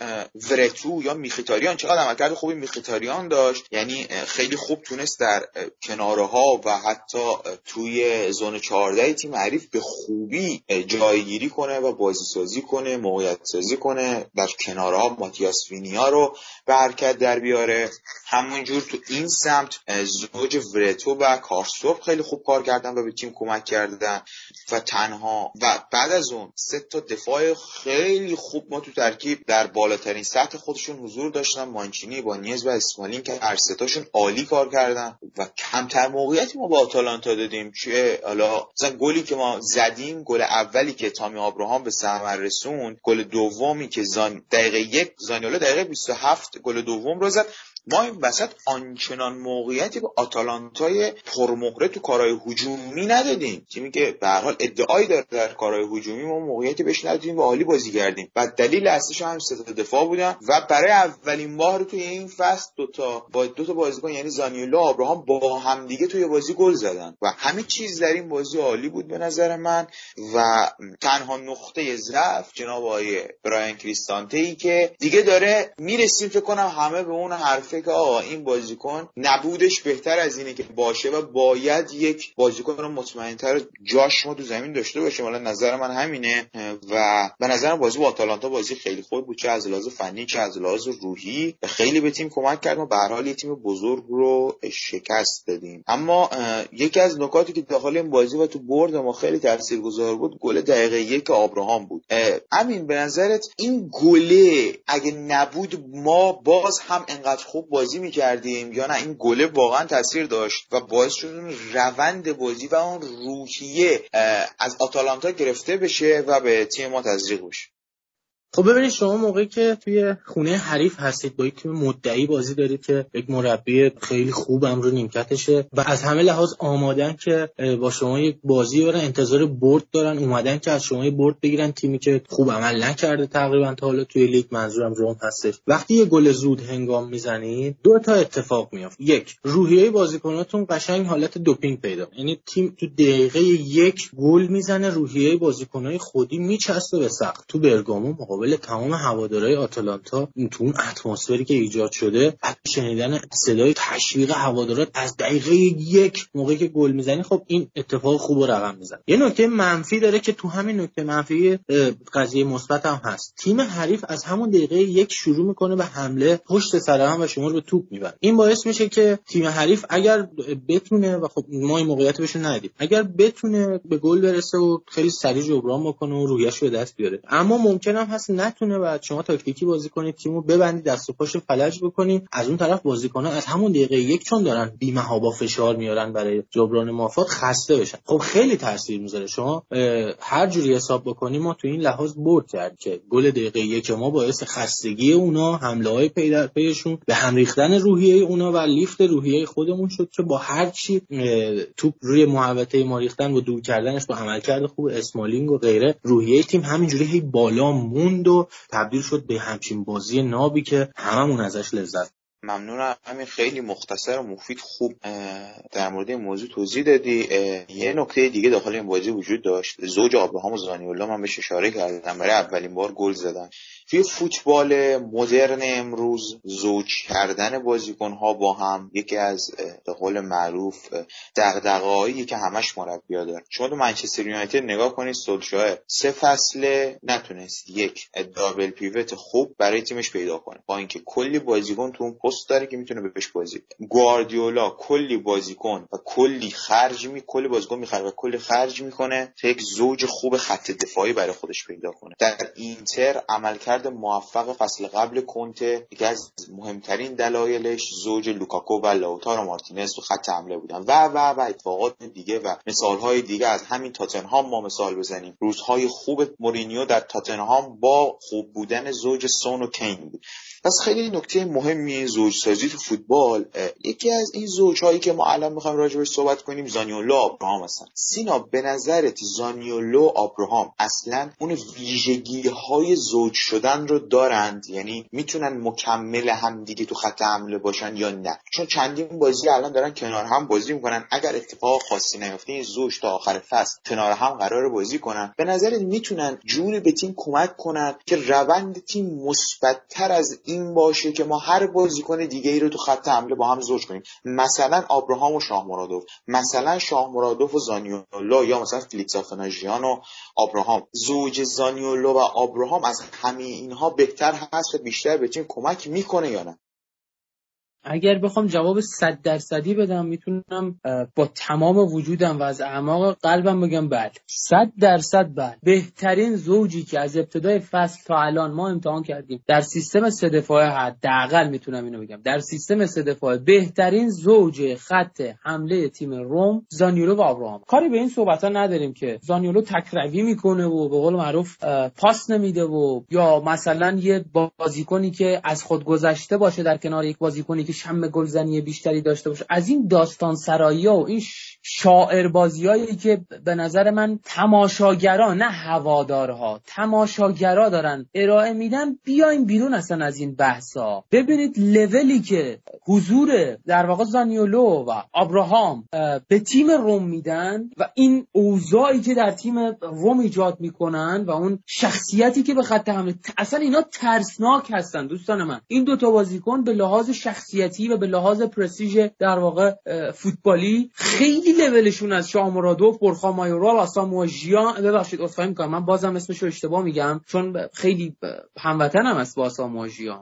ورتو یا میخیتاریان. چقدر عملکرد خوبی میخیتاریان داشت. یعنی خیلی خوب تونست در کناره ها و حتی توی زون 14 تیم حریف به خوبی جایگیری کنه و بازی سازی کنه موقعیت سازی کنه. در کناره ها ماتیاس وینیا رو به حرکت در بیاره. همونجور تو این سمت زوج ورتو و کارسوف خیلی خوب کار کردن و به تیم کمک کردن و تنها و بعد از اون سه تا دفاع خیلی خوب ما تو ترکیب در بالاترین سطح خودشون حضور داشتن. مانچینی با نیز و اسمالین که هر ستاشون عالی کار کردن و کمتر موقعیتی ما با آتالانتا دادیم چه حالا مثلا گلی که ما زدیم گل اولی که تامی آبراهام به ثمر رسوند گل دومی که زان دقیقه یک زانیولا دقیقه 27 گل دوم رو زد. ما این وسط آنچنان موقعیتی به آتالانتای پرمهره تو کارهای هجومی ندادیم. تیمی که به هر حال ادعایی داره در کارهای هجومی ما موقعیتی بهش ندادیم و عالی بازی کردیم. و دلیل اصلیش هم سه دفاع بودن و برای اولین بار توی این فصل دو تا با دو تا بازیکن یعنی زانیولا ابراهام با همدیگه توی بازی گل زدن. و همه چیز در این بازی عالی بود به نظر من. و تنها نقطه ضعف جناب آقای براین کریستانته ای که دیگه داره می‌رسیم فکر کنم همه به اون که آقا این بازیکن نبودش بهتر از اینه که باشه و باید یک بازیکن مطمئنتر جاش ما تو زمین داشته باشیم. حالا نظر من همینه. و به نظرم بازی با آتالانتا بازی خیلی خوب بود. چه از لحاظ فنی چه از لحاظ روحی. خیلی به تیم کمک کرد. ما به هر حال تیم بزرگ رو شکست دادیم. اما یکی از نکاتی که داخل این بازی و تو برد ما خیلی تاثیرگذار بود گل دقیقه یک آبراهام بود. امین به نظرت این گله اگه نبود ما باز هم انقدر بازی می‌کردیم یا نه؟ این گله واقعا تاثیر داشت و باعث شد اون روند بازی و اون روحیه از آتالانتا گرفته بشه و به تیم ما تزریق بشه. خب ببینید شما موقعی که توی خونه حریف هستید با یک تیم مدعی بازی دارید که یک مربی خیلی خوبم رو نیمکتشه و از همه لحاظ آمادن که با شما یک بازی برن انتظار برد دارن اومدن که از شما برد بگیرن تیمی که خوب عمل نکرده تقریبا تا حالا توی لیگ منظورم روم هستش. وقتی یه گل زود هنگام می‌زنید دو تا اتفاق میافت یک روحیه بازیکناتون قشنگ حالت دوپینگ پیدا یعنی تیم تو دقیقه یک گل می‌زنه روحیه بازیکنای خودی میچسبه به سقف. تو برگامو مقابل تمام هوادارهای آتالانتا تو اون اتمسفری که ایجاد شده بعد شنیدن صدای تشویق هوادارات از دقیقه یک موقعی که گل می‌زنی خب این اتفاق خوب و رقم می‌زنه. یه نکته منفی داره که تو همین نکته منفی قضیه مثبت هم هست. تیم حریف از همون دقیقه یک شروع می‌کنه به حمله پشت سر هم و شما رو به توپ می‌بره. این باعث میشه که تیم حریف اگر بتونه و خب ما این موقعیت بهش ندید اگر بتونه به گل برسه و خیلی سریع جبران بکنه و رویش رو دست بیاره. اما ممکن هم هست نتونه و شما تاکتیکی بازی کنید تیمو ببندید دست و پاش فلج بکنید. از اون طرف بازیکن‌ها از همون دقیقه یک چون دارن بیمه با فشار میارن برای جبران موافق خسته بشن. خب خیلی تاثیر می‌ذاره. شما هر جوری حساب بکنی ما تو این لحاظ برد کرد که گل دقیقه یک ما باعث خستگی اونا حمله های پی در پیشون به هم ریختن روحیه اونا و لیفت روحیه خودمون شد که با هر چی توپ روی محوطه ما ریختن و دور کردنش با عملکرد خوب اسمالینگ و غیره روحیه تیم همینجوری هی بالا موند. و تبدیل شد به همچین بازی نابی که هممون ازش لذت ممنونم. همین خیلی مختصر و مفید خوب در مورد این موضوع توضیح دادی. یه نکته دیگه داخل این بازی وجود داشت. زوج آبراهام و زانیولا من بهش اشاره کردم. برای اولین بار گل زدن. توی فوتبال مدرن امروز زوج کردن بازیکن ها با هم یکی از به قول معروف دغدغه‌هایی که همش مربی‌ها داره شما تو منچستر یونایتد نگاه کنید سولشایر سه فصل نتونست یک دابل پیوت خوب برای تیمش پیدا کنه. با اینکه کلی بازیکن تو اون پست داره که می‌تونه بهش بازی گواردیولا کلی بازیکن و کلی خرج می کلی بازیکن می‌خره و کلی خرج می‌کنه. تا یک زوج خوب خط دفاعی برای خودش پیدا کنه. در اینتر عملکرد موفق فصل قبل کنته یکی از مهمترین دلایلش زوج لوکاکو و لاوتارو مارتینز تو خط حمله بودن. و و و اتفاقات دیگه و مثالهای دیگه از همین تاتنهام ما مثال بزنیم. روزهای خوب مورینیو در تاتنهام با خوب بودن زوج سون و کین بود. پس خیلی نکته مهمی زوجسازی تو فوتبال یکی از این زوجهایی که ما الان می‌خوایم راجبش صحبت کنیم زانیولو آبراهام هستن. سینا به نظرت زانیولو آبراهام اصلا اون ویژگی های زوج شدن رو دارند؟ یعنی می‌تونن مکمل هم دیگه تو خط حمله باشن یا نه؟ چون چندین بازی الان دارن کنار هم بازی می‌کنن. اگر اتفاق خاصی نیفته این زوج تا آخر فصل کنار هم قرار بازی کنن. به نظرت می‌تونن جوری به تیم کمک کنن که روند تیم مثبتتر از این باشه که ما هر بازیکن دیگه ای رو تو خط حمله با هم زوج کنیم. مثلا آبراهام و شاه مرادوف مثلا شاه مرادوف و زانیولو یا مثلا فلیکس آفناژیان و آبراهام زوج زانیولو و آبراهام از همه اینها بهتر هست و بیشتر به تیم کمک می‌کنه یا نه؟ اگر بخوام جواب صد درصدی بدم می‌تونم با تمام وجودم و از اعماق قلبم بگم بله. صد درصد بله. بهترین زوجی که از ابتدای فصل تا الان ما امتحان کردیم در سیستم سه دفاعه حداقل می‌تونم اینو بگم. در سیستم سه دفاعه بهترین زوج خط حمله تیم روم زانیولو و آبراهام کاری به این صحبت نداریم که زانیولو تکروی می‌کنه و به قول معروف پاس نمیده و یا مثلا یه بازیکنی که از خود گذشته باشه در کنار یک بازیکنی شم گلزنی بیشتری داشته باشه. از این داستان سرایی و این شاعر بازیایی که به نظر من تماشاگرا نه هوادارها تماشاگرا دارن. ارائه میدن بیاین بیرون اصلا از این بحثا. ببینید لولی که حضور در واقع زانیولو و ابراهام به تیم روم میدن و این اوضاعی که در تیم روم ایجاد می‌کنن و اون شخصیتی که به خط حمله اصلا اینا ترسناک هستن دوستان من. این دوتا بازیکن به لحاظ شخصیتی و به لحاظ پرستیژ در واقع فوتبالی خیلی لولشون از شاه مرادوف برخا مایورال آسامو ژیان ببخشید عذرخواهی می‌کنم. من بازم اسمش رو اشتباه میگم. چون خیلی هموطنم است با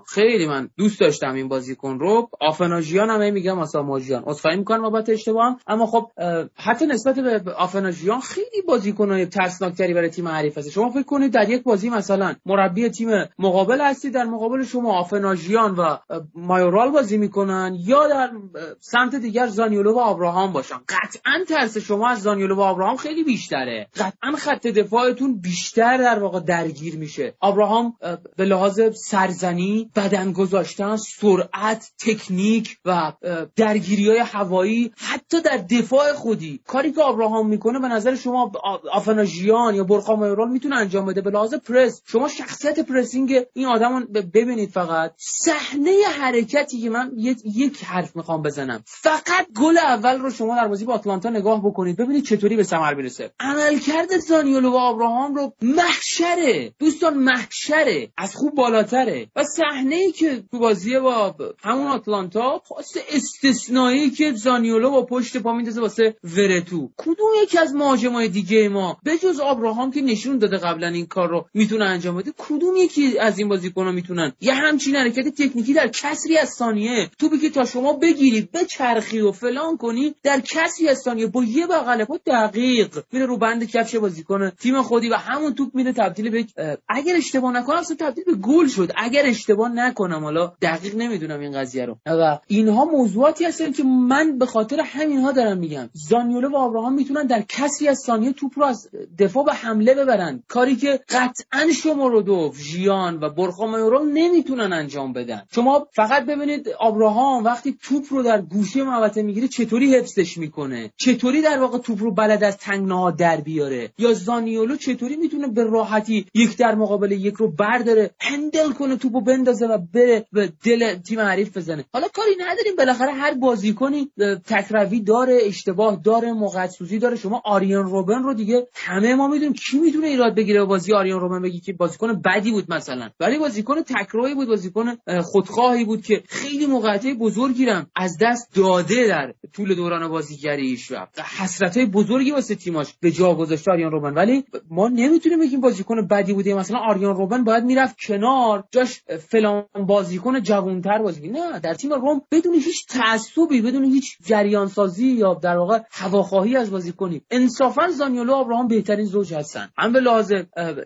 خیلی من دوست داشتم این بازیکن رو. آفناژیان هم میگم آسامو ژیان عذرخواهی می‌کنم بابت اشتباهم. اما خب حتی نسبت به آفناژیان خیلی بازیکنای ترسناکتری برای تیم حریف هست شما فکر کنید در یک بازی مثلا مربی تیم مقابل هستی در مقابل شما آفناژیان و مایورال بازی می‌کنن یا در سمت دیگر زانیولو و آبراهام باشن. قطعا ترس شما از زانیولو و آبراهام خیلی بیشتره. قطعا خط دفاعتون بیشتر در واقع درگیر میشه. آبراهام به لحاظ سرزنی بدن گذاشتن سرعت تکنیک و درگیری های هوایی حتی در دفاع خودی. کاری که آبراهام می‌کنه به نظر شما آفناژیان یا برخا مایورال می‌تونه انجام بده؟ به لحاظ پرس. شما شخصیت پرسینگ این آدم ببینید فقط. صحنه حرکتی که من یک حرف می‌خوام بزنم. فقط گل اول رو شما در بازی با آتلانتا نگاه بکنید ببینید چطوری به ثمر می‌رسه. عملکرد زانیولو و آبراهام رو محشره. دوستان محشره. از خوب بالاتره. و صحنه ای که تو بازی با همون آتلانتا پاس استثنایی که زانیولو با پشت پا میندازه واسه ورتو. کدوم یکی از مهاجمای دیگه ما؟ به جز آبراهام که نشون داده قبلا این کار رو می‌تونه انجام بده کدوم یکی از این بازیکن‌ها می‌تونن؟ یه همچین حرکت تکنیکی در کسری از ثانیه. توپی که تا شما بگیرید چرخی و فلان کنی در کسری ثانیه با یه بغل پا دقیق. میره رو بند کفش بازیکن تیم خودی و همون توپ میره تبدیل به اگر اشتباه نکنم اصلا تبدیل به گل شد. اگر اشتباه نکنم حالا دقیق نمی‌دونم این قضیه رو. و اینها موضوعاتی هستن که من به خاطر همینها دارم میگم. زانیولو و آبراهام می‌تونن در کسری از ثانیه توپ رو از دفاع به حمله ببرن. کاری که قطعا دو ژیان و برخا نمی‌تونن انجام بدن. شما فقط ببینید آبراهام وقتی توپ رو در گوشه محوطه می‌گیره چطوری حفظش می‌کنه؟ چطوری در واقع توپ رو بلد از تنگناها در بیاره؟ یا زانیولو چطوری می‌تونه به راحتی یک در مقابل یک رو برداره هندل کنه توپو بندازه و بره به دل تیم حریف بزنه؟ حالا کاری نداریم. بالاخره هر بازیکنی تکروی داره اشتباه داره سوزی داره. شما آریان روبن رو دیگه همه ما می‌دونیم. کی می‌تونه ایراد بگیره بازی آریان روبن؟ بگی که بازیکن بدی بود مثلا. ولی بازیکن تکروی بود بازیکن خودخواهی بود که خیلی موقعیت بزرگی از دست داده در طول دوران بازیگریش و حسرت های بزرگی واسه تیماش به جا گذاشته آریان روبن. ولی ما نمی‌تونیم بگیم بازیکن بدی بوده. مثلا آریان روبن باید می‌رفت کنار جاش فلان بازیکن جوانتر بازی نه در تیم روم بدون هیچ تعصبی بدون هیچ جریان سازی یا در واقع هواخواهی از بازیکنی. انصافا زانیولو ابراهام بهترین زوج هستن. هم به لحاظ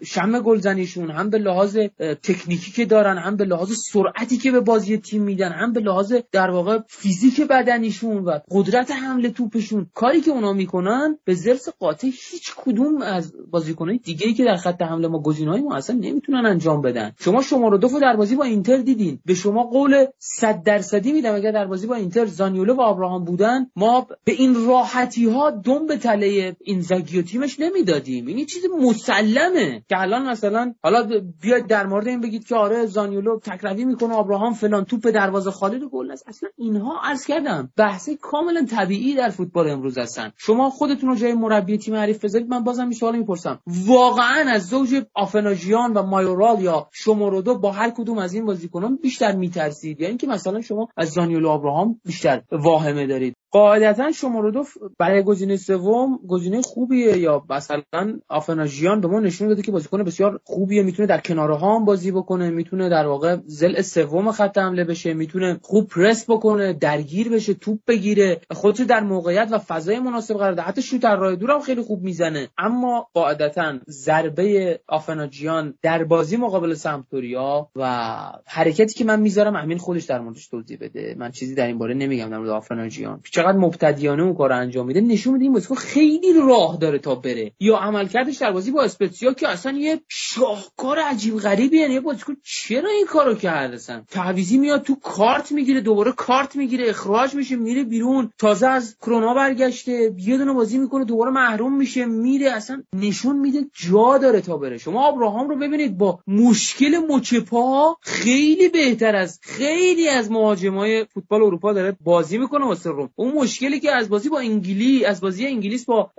شم گلزنیشون هم به لحاظ تکنیکی که دارن هم به لحاظ سرعتی که به بازی تیم میدن هم به لحاظ در واقع فیزیک بدنیشون و قدرت حمله توپشون. کاری که اونا می‌کنن به زرس قاطع هیچ کدوم از بازیکنهای دیگه که در خط حمله ما گزینه‌های ما اصلا نمی‌تونن انجام بدن. شما شما رو دو در بازی با اینتر دیدین. به شما قول 100 درصدی میدم اگر در بازی با اینتر زانیولو و ابراهام بودن ما به این راحتی ها دم به تله این و تیمش نمی‌دادیم. این چیز مسلمه. که الان مثلا حالا بیاید در مورد این بگید که آره زانیولو تکروی می‌کنه ابراهام فلان توپ دروازه خالی رو گل اصلا اینها عرض کردم. بحث کاملا طبیعی در فوتبال امروز هستن. شما خودتون رو جای مربی تیم حریف بذارید من بازم این سوال می‌پرسم. واقعا از زوج آفناژیان و مایورال یا شمارودو با هر کدوم از این بازیکنان بیشتر میترسید؟ یا اینکه مثلا شما از زانیولو ابراهام بیشتر واهمه دارید؟ قاعدتا دو برای گزینه سوم گزینه خوبیه یا مثلا آفناژیان به ما نشون داده که بازیکن بسیار خوبیه می‌تونه در کناره ها هم بازی بکنه می‌تونه در واقع زل سوم خط حمله بشه می‌تونه خوب پرس بکنه درگیر بشه توپ بگیره خودش در موقعیت و فضای مناسب قرار ده حتی شوت راه دور هم خیلی خوب می‌زنه. اما قاعدتا ضربه آفناجیان در بازی مقابل سمپدوریا و حرکتی که من می‌ذارم امین خودش در موردش توضیح بده. من چیزی در این باره نمیگم در مورد آفناجیان چقدر مبتدیانه اون کار انجام میده نشون میده این بازیکن خیلی راه داره تا بره. یا عملکردش در بازی با اسپتسیا که اصلا یه شاهکار عجیب غریبی یعنی بازیکن چرا این کارو کرد اصلا؟ تعویزی میاد تو کارت می‌گیره دوباره کارت می‌گیره اخراج میشه میره بیرون تازه از کرونا برگشته یه دونه بازی می‌کنه دوباره محروم میشه میره اصلا نشون میده جا داره تا بره. شما ابراهام رو ببینید با مشکل مچپا خیلی بهتر از خیلی از مهاجمای فوتبال اروپا داره بازی می‌کنه واسه روم. اون مشکلی که از بازی با انگلیس از بازی انگلیس با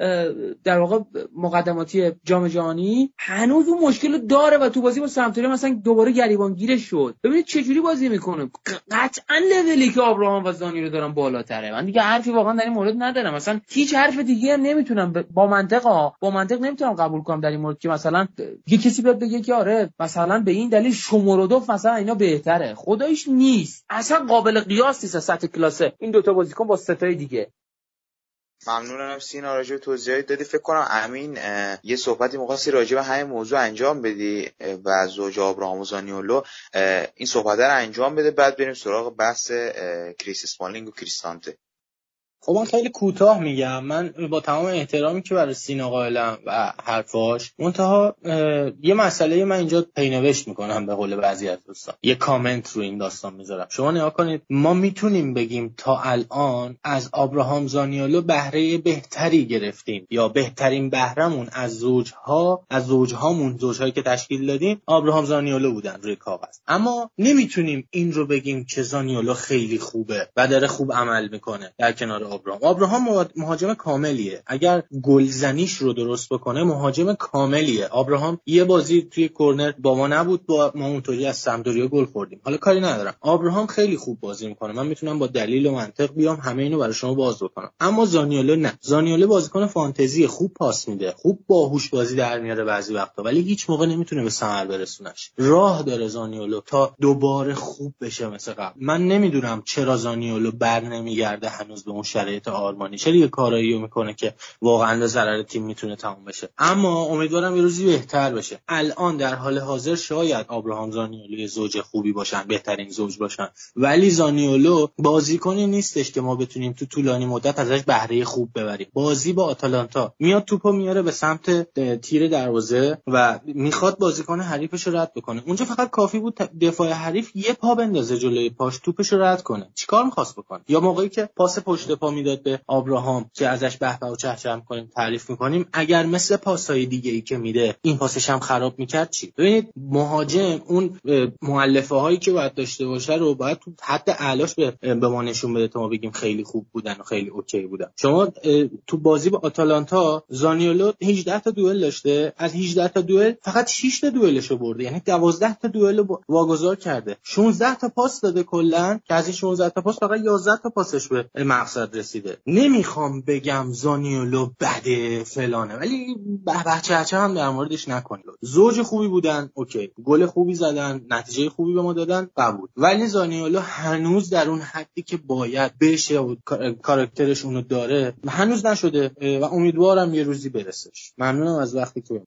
در واقع مقدماتی جام جهانی هنوز اون مشکل داره و تو بازی با سمتوری مثلا دوباره گریبانگیر شد. ببینید چه جوری بازی می‌کنه. قطعا لولی که ابراهام و زانی رو دارن بالاتره. من دیگه حرفی واقعا در این مورد ندارم. مثلا هیچ حرف دیگه هم نمی‌تونم با منطق با منطق نمی‌تونم قبول کنم در این مورد که مثلا یه کسی بیاد بگه که آره مثلا به این دلیل شمرودوف مثلا اینا بهتره. خدایش نیست. اصلا قابل قیاس نیست سطح کلاسه. این دوتا بازیکن با ستای دیگه. ممنونم سینا راجع به توضیحات دادی. فکر کنم امین یه صحبتی مخواستی راجع به همین موضوع انجام بدی و زوج آبراهام و زانیولو. این صحبت رو انجام بده بعد بریم سراغ بحث کریس اسمالینگ و کریستانته. خب من خیلی کوتاه میگم. من با تمام احترامی که برای سینا قائلم و حرفاش منتها یه مسئله من اینجا پینوشت می‌کنم به قول بعضی از دوستان. یه کامنت رو این داستان می‌ذارم. شما نگاه کنید ما می‌تونیم بگیم تا الان از آبراهام زانیولو بهره بهتری گرفتیم یا بهترین بهرمون از زوجها از زوجهامون زوجهایی که تشکیل دادیم آبراهام زانیولو بودن روی کاغذ. اما نمی‌تونیم این رو بگیم که زانیولو خیلی خوبه و داره خوب عمل می‌کنه در کنار آبراهام. آبراهام مهاجم کاملیه. اگر گلزنیش رو درست بکنه مهاجم کاملیه. آبراهام یه بازی توی کرنر با ما نبود با ما اونطوری از سمدوریا گل خوردیم. حالا کاری ندارم. آبراهام خیلی خوب بازی می‌کنه. من می‌تونم با دلیل و منطق بیام همه اینو برای شما باز بکنم. اما زانیولو نه. زانیولو بازیکن فانتزی خوب پاس میده. خوب باهوش بازی در میاره بعضی وقتا ولی هیچ موقع نمی‌تونه به ثمر برسونش. راه داره زانیولو تا دوباره خوب بشه مثل قبل. من نمی‌دونم چرا زانیولو بر نمیگرده هنوز به شرایط آرمانی یه کارایی می‌کنه که واقعا ضرر تیم می‌تونه تموم بشه. اما امیدوارم یه روزی بهتر بشه. الان در حال حاضر شاید آبراهام زانیولو زوج خوبی باشن بهترین زوج باشن. ولی زانیولو بازیکنی نیستش که ما بتونیم تو طولانی مدت ازش بهره خوب ببریم. بازی با آتالانتا میاد توپو میاره به سمت تیر دروازه و می‌خواد بازیکن حریفش رو رد بکنه. اونجا فقط کافی بود دفاع حریف یه پا بندازه جلوی پاش توپش رو رد کنه. چیکار می‌خواست بکنه؟ یا موقعی که پاس پشت پا می‌داد به آبراهام که ازش به و چهچه کنیم تعریف می‌کنیم. اگر مثل پاسهای دیگه ای که میده این پاسش هم خراب می‌کرد چی؟ ببینید مهاجم اون مؤلفه هایی که باید داشته باشه رو باید تو حد اعلاش به, به ما نشون بده تا ما بگیم خیلی خوب بودن و خیلی اوکی بودن. شما تو بازی با آتالانتا زانیولو 18 تا دوئل داشته. از 18 تا دوئل فقط 6 تا دوئلش رو برده. یعنی 12 تا دوئل واگذار کرده. 16 تا پاس داده کلا. که از این 16 تا پاس فقط 11 تا پاسش به مقصد رسیده. نمی‌خوام بگم زانیولو بده فلانه ولی به بچه هم در موردش نکنید زوج خوبی بودن اوکی. گل خوبی زدن نتیجه خوبی به ما دادن قبول. ولی زانیولو هنوز در اون حدی که باید بشه و کاراکترش اونو داره هنوز نشده و امیدوارم یه روزی برسش. ممنونم از وقتی که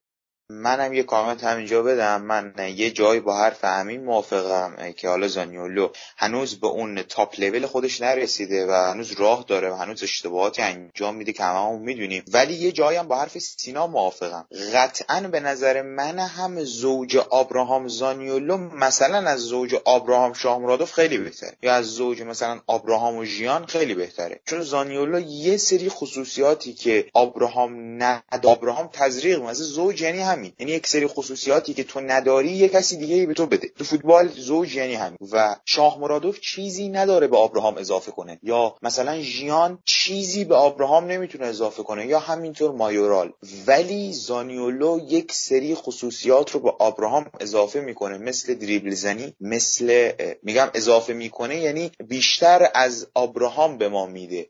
منم یه کامنت همینجا بدم. من یه جایی با حرف امین موافقم که حالا زانیولو هنوز به اون تاپ لول خودش نرسیده و هنوز راه داره و هنوز اشتباهاتی انجام میده که هممون می‌دونیم. ولی یه جایی هم با حرف سینا موافقم. قطعا به نظر من هم زوج آبراهام زانیولو مثلا از زوج آبراهام شاهمرادوف خیلی بهتره. یا از زوج مثلا آبراهام و ژیان خیلی بهتره. چون زانیولو یه سری خصوصیاتی که آبراهام ند آبراهام تزریق مثل زوج یعنی همین. یعنی یک سری خصوصیاتی که تو نداری یه کسی دیگه به تو بده. تو فوتبال زوج یعنی همین. و شاه مرادوف چیزی نداره به آبراهام اضافه کنه. یا مثلا ژیان چیزی به آبراهام نمی‌تونه اضافه کنه. یا همینطور مایورال. ولی زانیولو یک سری خصوصیات رو به آبراهام اضافه می‌کنه. مثل دریبل زنی مثل میگم اضافه می‌کنه. یعنی بیشتر از آبراهام به ما میده.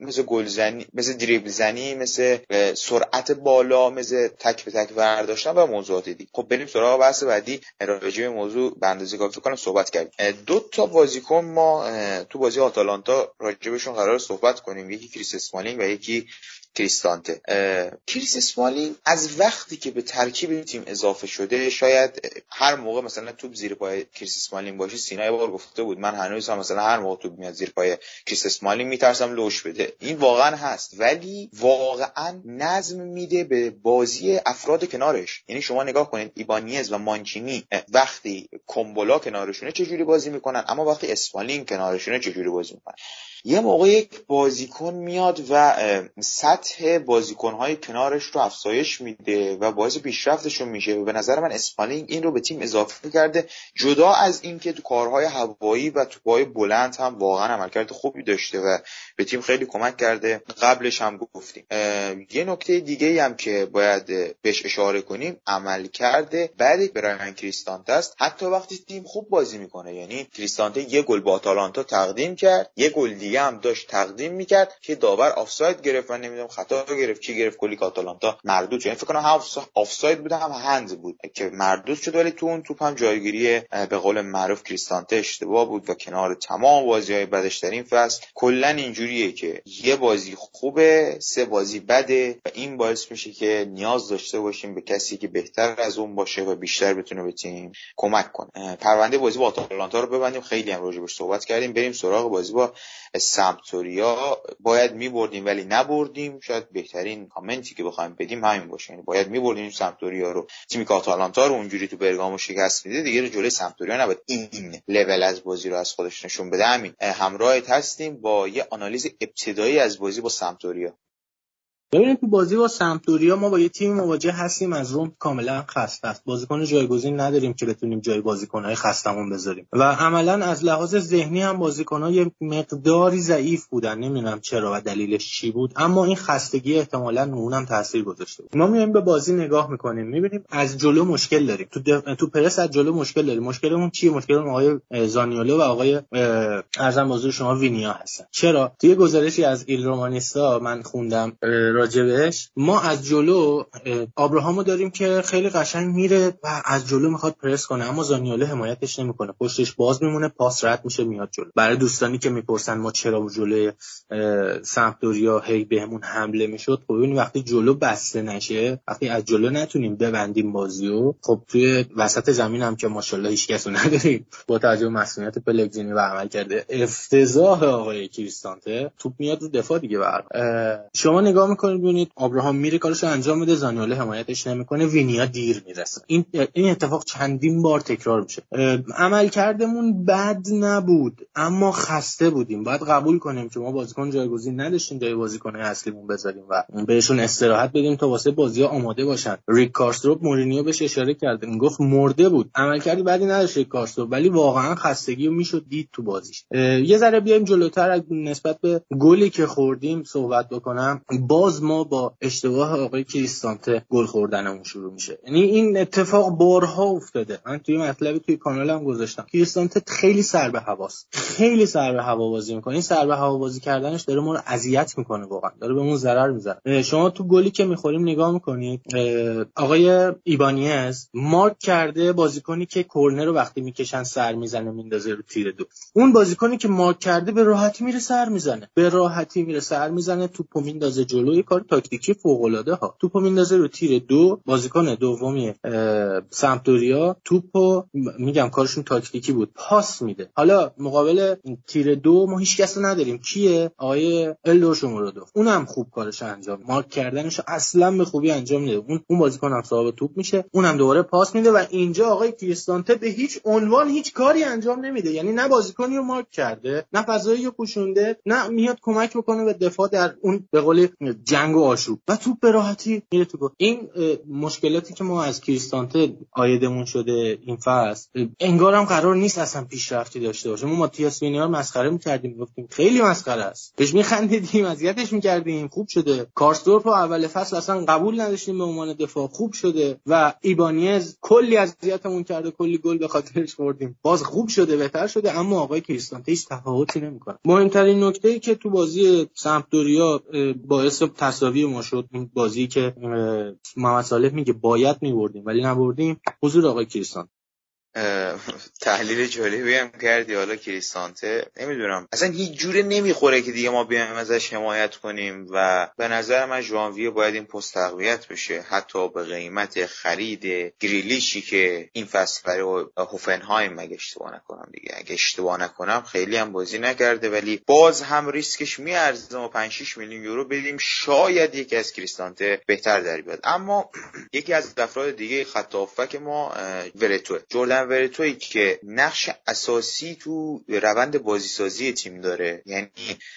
مثل گلزنی مثل دریبل زنی مثل سرعت بالا مثل تک به تک ورد داشتن و موضوعات دیگه. خب بریم سراغ بحث بعدی. راجع به موضوع به اندازه کافی کنم صحبت کردیم. دو تا بازیکن ما تو بازی آتالانتا راجبشون قراره صحبت کنیم. یکی کریس اسمالینگ و یکی کریستانته. کریس اسمالینگ از وقتی که به ترکیب تیم اضافه شده شاید هر موقع مثلا توپ زیر پای کریس اسمالینگ باشه سینا یه بار گفته بود من هنوز هم مثلا هر موقع توپ میاد زیر پای کریس اسمالینگ میترسم لوش بده. این واقعا هست ولی واقعا نظم میده به بازی افراد کنارش. یعنی شما نگاه کنید ایبانیز و مانچینی وقتی کومبولا کنارشونه چه جوری بازی می‌کنن اما وقتی اسمالینگ کنارشونه چه جوری بازی می‌کنن؟ یه موقع یک بازیکن میاد و سطح بازیکنهای کنارش رو افزایش میده و باعث پیشرفتشون میشه و به نظر من اسمالینگ این رو به تیم اضافه کرده جدا از اینکه تو کارهای هوایی و توپهای بلند هم واقعا عملکرد خوبی داشته و به تیم خیلی کمک کرده. قبلش هم گفتیم. یه نکته دیگه هم که باید بهش اشاره کنیم عملکرد بد برایان کریستانته است. حتی وقتی تیم خوب بازی می‌کنه یعنی کریستانته یه گل با آتالانتا تقدیم کرد یه گل دیگه هم داشت تقدیم می‌کرد که داور آفساید گرفت و نمی‌دونم خطا گرفت کی گرفت گل آتالانتا مردود شد. یعنی فکر کنم هم آفساید بود هم هند بود که مردود شد ولی تو اون توپ هم جایگیری به قول معروف کریستانته اشتباه بود و کنار تمام بازی های بدش در این فصل. کلا اینجوریه که یه بازی خوبه سه بازی بده و این باعث میشه که نیاز داشته باشیم به کسی که بهتر از اون باشه و بیشتر بتونه به تیم کمک کنه. پرونده بازی با آتالانتا رو ببندیم. خیلی هم راجع صحبت کردیم. بریم سراغ بازی با سمپدوریا باید میبردیم ولی نبردیم. شاید بهترین کامنتی که بخوایم بدیم همین باشه. یعنی باید میبردیم سمپدوریا رو. تیمی که آتالانتا رو اونجوری تو برگامو شکست میده دیگه جلوی سمپدوریا نباید این لول از بازی رو از خودش نشون بده. همین. همراهت هستیم با یه آنالیز ابتدایی از بازی با سمپدوریا ببینید تو بازی با سمپدوریا ما با یه تیم مواجه هستیم از روم کاملا خسته است. بازیکن جایگزین نداریم که بتونیم جای بازیکنهای خستمون بذاریم. و عملا از لحاظ ذهنی هم بازیکنها یه مقداری ضعیف بودن. نمی‌دونم چرا و دلیلش چی بود اما این خستگی احتمالا اونم تاثیر گذاشته ما میایم به بازی نگاه می‌کنیم. می‌بینیم از جلو مشکل داریم. تو دف... تو پرس از جلو مشکل داریم. مشکلمون چیه؟ مشکلمون آقای زانیولو و آقای ارزم بازی شما وینیا هستن. چرا؟ توی گزارشی از ایل رومانیستا من خوندم راجبش ما از جلو آبراهامو داریم که خیلی قشنگ میره و از جلو می‌خواد پرس کنه اما زانیولو حمایتش نمی‌کنه. پشتش باز میمونه پاس رد میشه میاد جلو. برای دوستانی که می‌پرسن ما چرا جلوی سمپدوریا هی بهمون حمله می‌شد خب ببین وقتی جلو بسته نشه وقتی از جلو نتونیم ببندیم بازیو خب توی وسط زمین هم که ماشاءالله هیچ کسو نداریم. با توجه به مسئولیت پلگزینی و عمل کرده افتضاح آقای کریستانته توپ میاد رو دفاع دیگه بر شما نگاه می‌کنید ببینید ابراهام میره کارشو انجام میده زانیوله حمایتش نمی‌کنه. وینیا دیر می‌رسه. این این اتفاق چندین بار تکرار میشه. عمل کردمون بد نبود اما خسته بودیم. باید قبول کنیم که ما بازیکن جایگزین نداشتیم جای بازیکن اصلیمون بذاریم و بهشون استراحت بدیم تا واسه بازی آماده باشن. ریک کارستروپ مورینیو بهش اشاره این گفت مرده بود. عملکردی بدی نداشت ریک کارستروپ ولی واقعا خستگی رو می‌شد دید تو بازیش. یه ذره بیایم جلوتر. نسبت به گلی که خوردیم صحبت بکنم. باز ما با اشتباه آقای کریستانته گل خوردنمون شروع میشه. یعنی این اتفاق بارها افتاده. من توی مطلبی توی کانالم گذاشتم. کریستانته خیلی سر به هواست. خیلی سر به هوا بازی می‌کنه. این سر به هوا بازی کردنش داره ما رو اذیت می‌کنه واقعا. داره بهمون ضرر می‌زنه. شما تو گلی که می‌خوریم نگاه می‌کنید آقای ایبانیز مارک کرده بازیکنی که کورنر رو وقتی می‌کشن سر می‌زنه میندازه رو تیر دو. اون بازیکنی که مارک کرده به راحتی میره سر می‌زنه. به راحتی میره سر می‌زنه توپو میندازه جلو یه کار تاکتیکی فوق العاده ها. توپو میندازه رو تیر دو بازیکن دومی سمپدوریا. توپو میگم کارشون تاکتیکی بود. پاس میده. حالا مقابل تیر دو ما هیچ کس نداریم. کیه؟ آقای الدور دو اونم خوب کارش انجام مارک کردنش اصلا به خوبی انجام میده. اون اون بازیکن هم صاحب توپ میشه. اونم دوباره پاس میده و اینجا آقای کریستانته به هیچ عنوان هیچ کاری انجام نمیده. یعنی نه بازیکنی رو مارک کرده نه فضایی رو پوشونده نه میاد کمک بکنه به دفاع در اون به قول جنگ و آشوب. و توپ به راحتی میره تو این مشکلاتی که ما از کریستانته آیدمون شده این فصل انگارم قرار نیست اصلا پیشرفتی داشته باشه. ما ماتیاس وینیار مسخره می‌کردیم گفتیم خیلی مسخره است. بهش میخندیدیم اذیتش می‌کردیم خوب شده. کارستورپ اول فصل اصلا قبول نداشتیم به عنوان دفاع خوب شده. و ایبانیز کلی اذیتمون کرده کلی گل به خاطرش خوردیم. باز خوب شده بهتر شده اما آقای کریستانته هیچ تفاوتی نمی‌کنه. مهمترین نکته ای که تو بازی سمپدوریا باعث تساوی ما شد این بازی که محمد صالح میگه باید میبردیم ولی نبردیم. حضور آقای کریستان. تحلیل جالبی هم کردی. حالا کریستانته نمی‌دونم. اصلا هیچ جوره نمی‌خوره که دیگه ما بیایم ازش حمایت کنیم و به نظر من ژانویه باید این پست تقویت بشه. حتی به قیمت خرید گریلیشی که این فصل برای هوفنهایم مگه اشتباه نکنم دیگه. اگه اشتباه نکنم خیلی هم بازی نکرده ولی باز هم ریسکش میارزه ما 5 6 میلیون یورو بدیم. شاید یکی از کریستانته بهتر در بیاد. اما یکی از افراد دیگه خط ما ورتو جردن ورتوی که نقش اساسی تو روند بازیسازی تیم داره. یعنی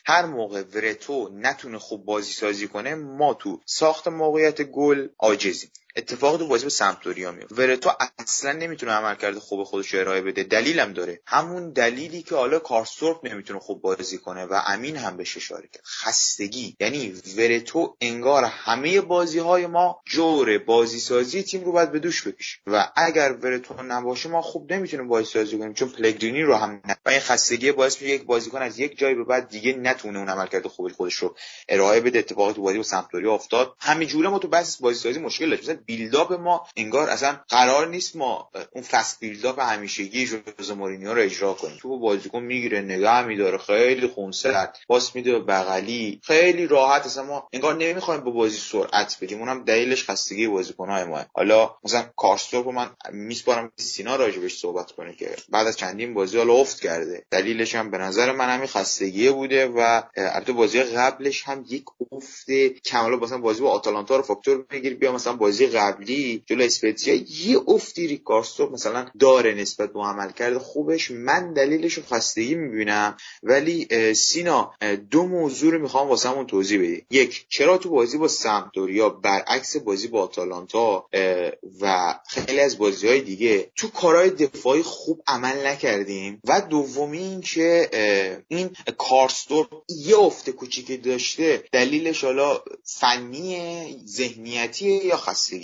هر موقع ورتو نتونه خوب بازی سازی کنه ما تو ساخت موقعیت گل عاجزیم. اتفاق تو بازی با سمپدوریا میفته. ورتو اصلا نمی‌تونه عملکرد خوب خودش رو ارائه بده. دلیلم داره. همون دلیلی که حالا کارسورپ نمی‌تونه خوب بازی کنه و امین هم بهش اشاره کرد. خستگی. یعنی ورتو انگار همه بازی های ما جور بازی سازی تیم رو باید به دوش بکشه. و اگر ورتو نباشه ما خوب نمی‌تونیم بازی سازی کنیم. چون پلگرینی رو هم نه. و این خستگی باعث میشه یک بازیکن از یک جای به بعد دیگه نتونه اون عملکرد خوبی خودش رو ارائه بده. اتفاقی تو بازی با سمپدوریا افتاد. همینجوره ما تو بحث بازی سازی مشکل داشتیم. بیلداپ ما انگار اصلا قرار نیست ما اون فست بیلداپ همیشگی جوز مورینیو رو اجرا کنیم. تو بازیکن می‌گیره نگاه میداره خیلی خونسرد. باس میده به بغلی. خیلی راحت اصلا ما انگار نمی‌خوایم با بازی سرعت بدیم اونم دلیلش خستگی بازیکن‌های ما. حالا مثلا کارستور من میسپارم سینا راجبش صحبت کنه که بعد از چندین بازی حالا افت کرده. دلیلش هم به نظر من همین خستگی بوده و البته بازی قبلش هم یک افت کمالا مثلا بازی با آتالانتا رو فاکتور بگیر بیا مثلا بازی قبلی جلو اسپتزیا یه افتی ریکارستو مثلا داره نسبت به عملکرد خوبش. من دلیلش خستگی می‌بینم ولی سینا دو موضوع رو می‌خوام واسمون توضیح بدی. یک چرا تو بازی با سمپدوریا برعکس بازی با آتالانتا و خیلی از بازی های دیگه تو کارهای دفاعی خوب عمل نکردیم؟ و دومی این که این کارستور یه افت کوچیکی داشته دلیلش حالا فنی ذهنیتی یا خستگی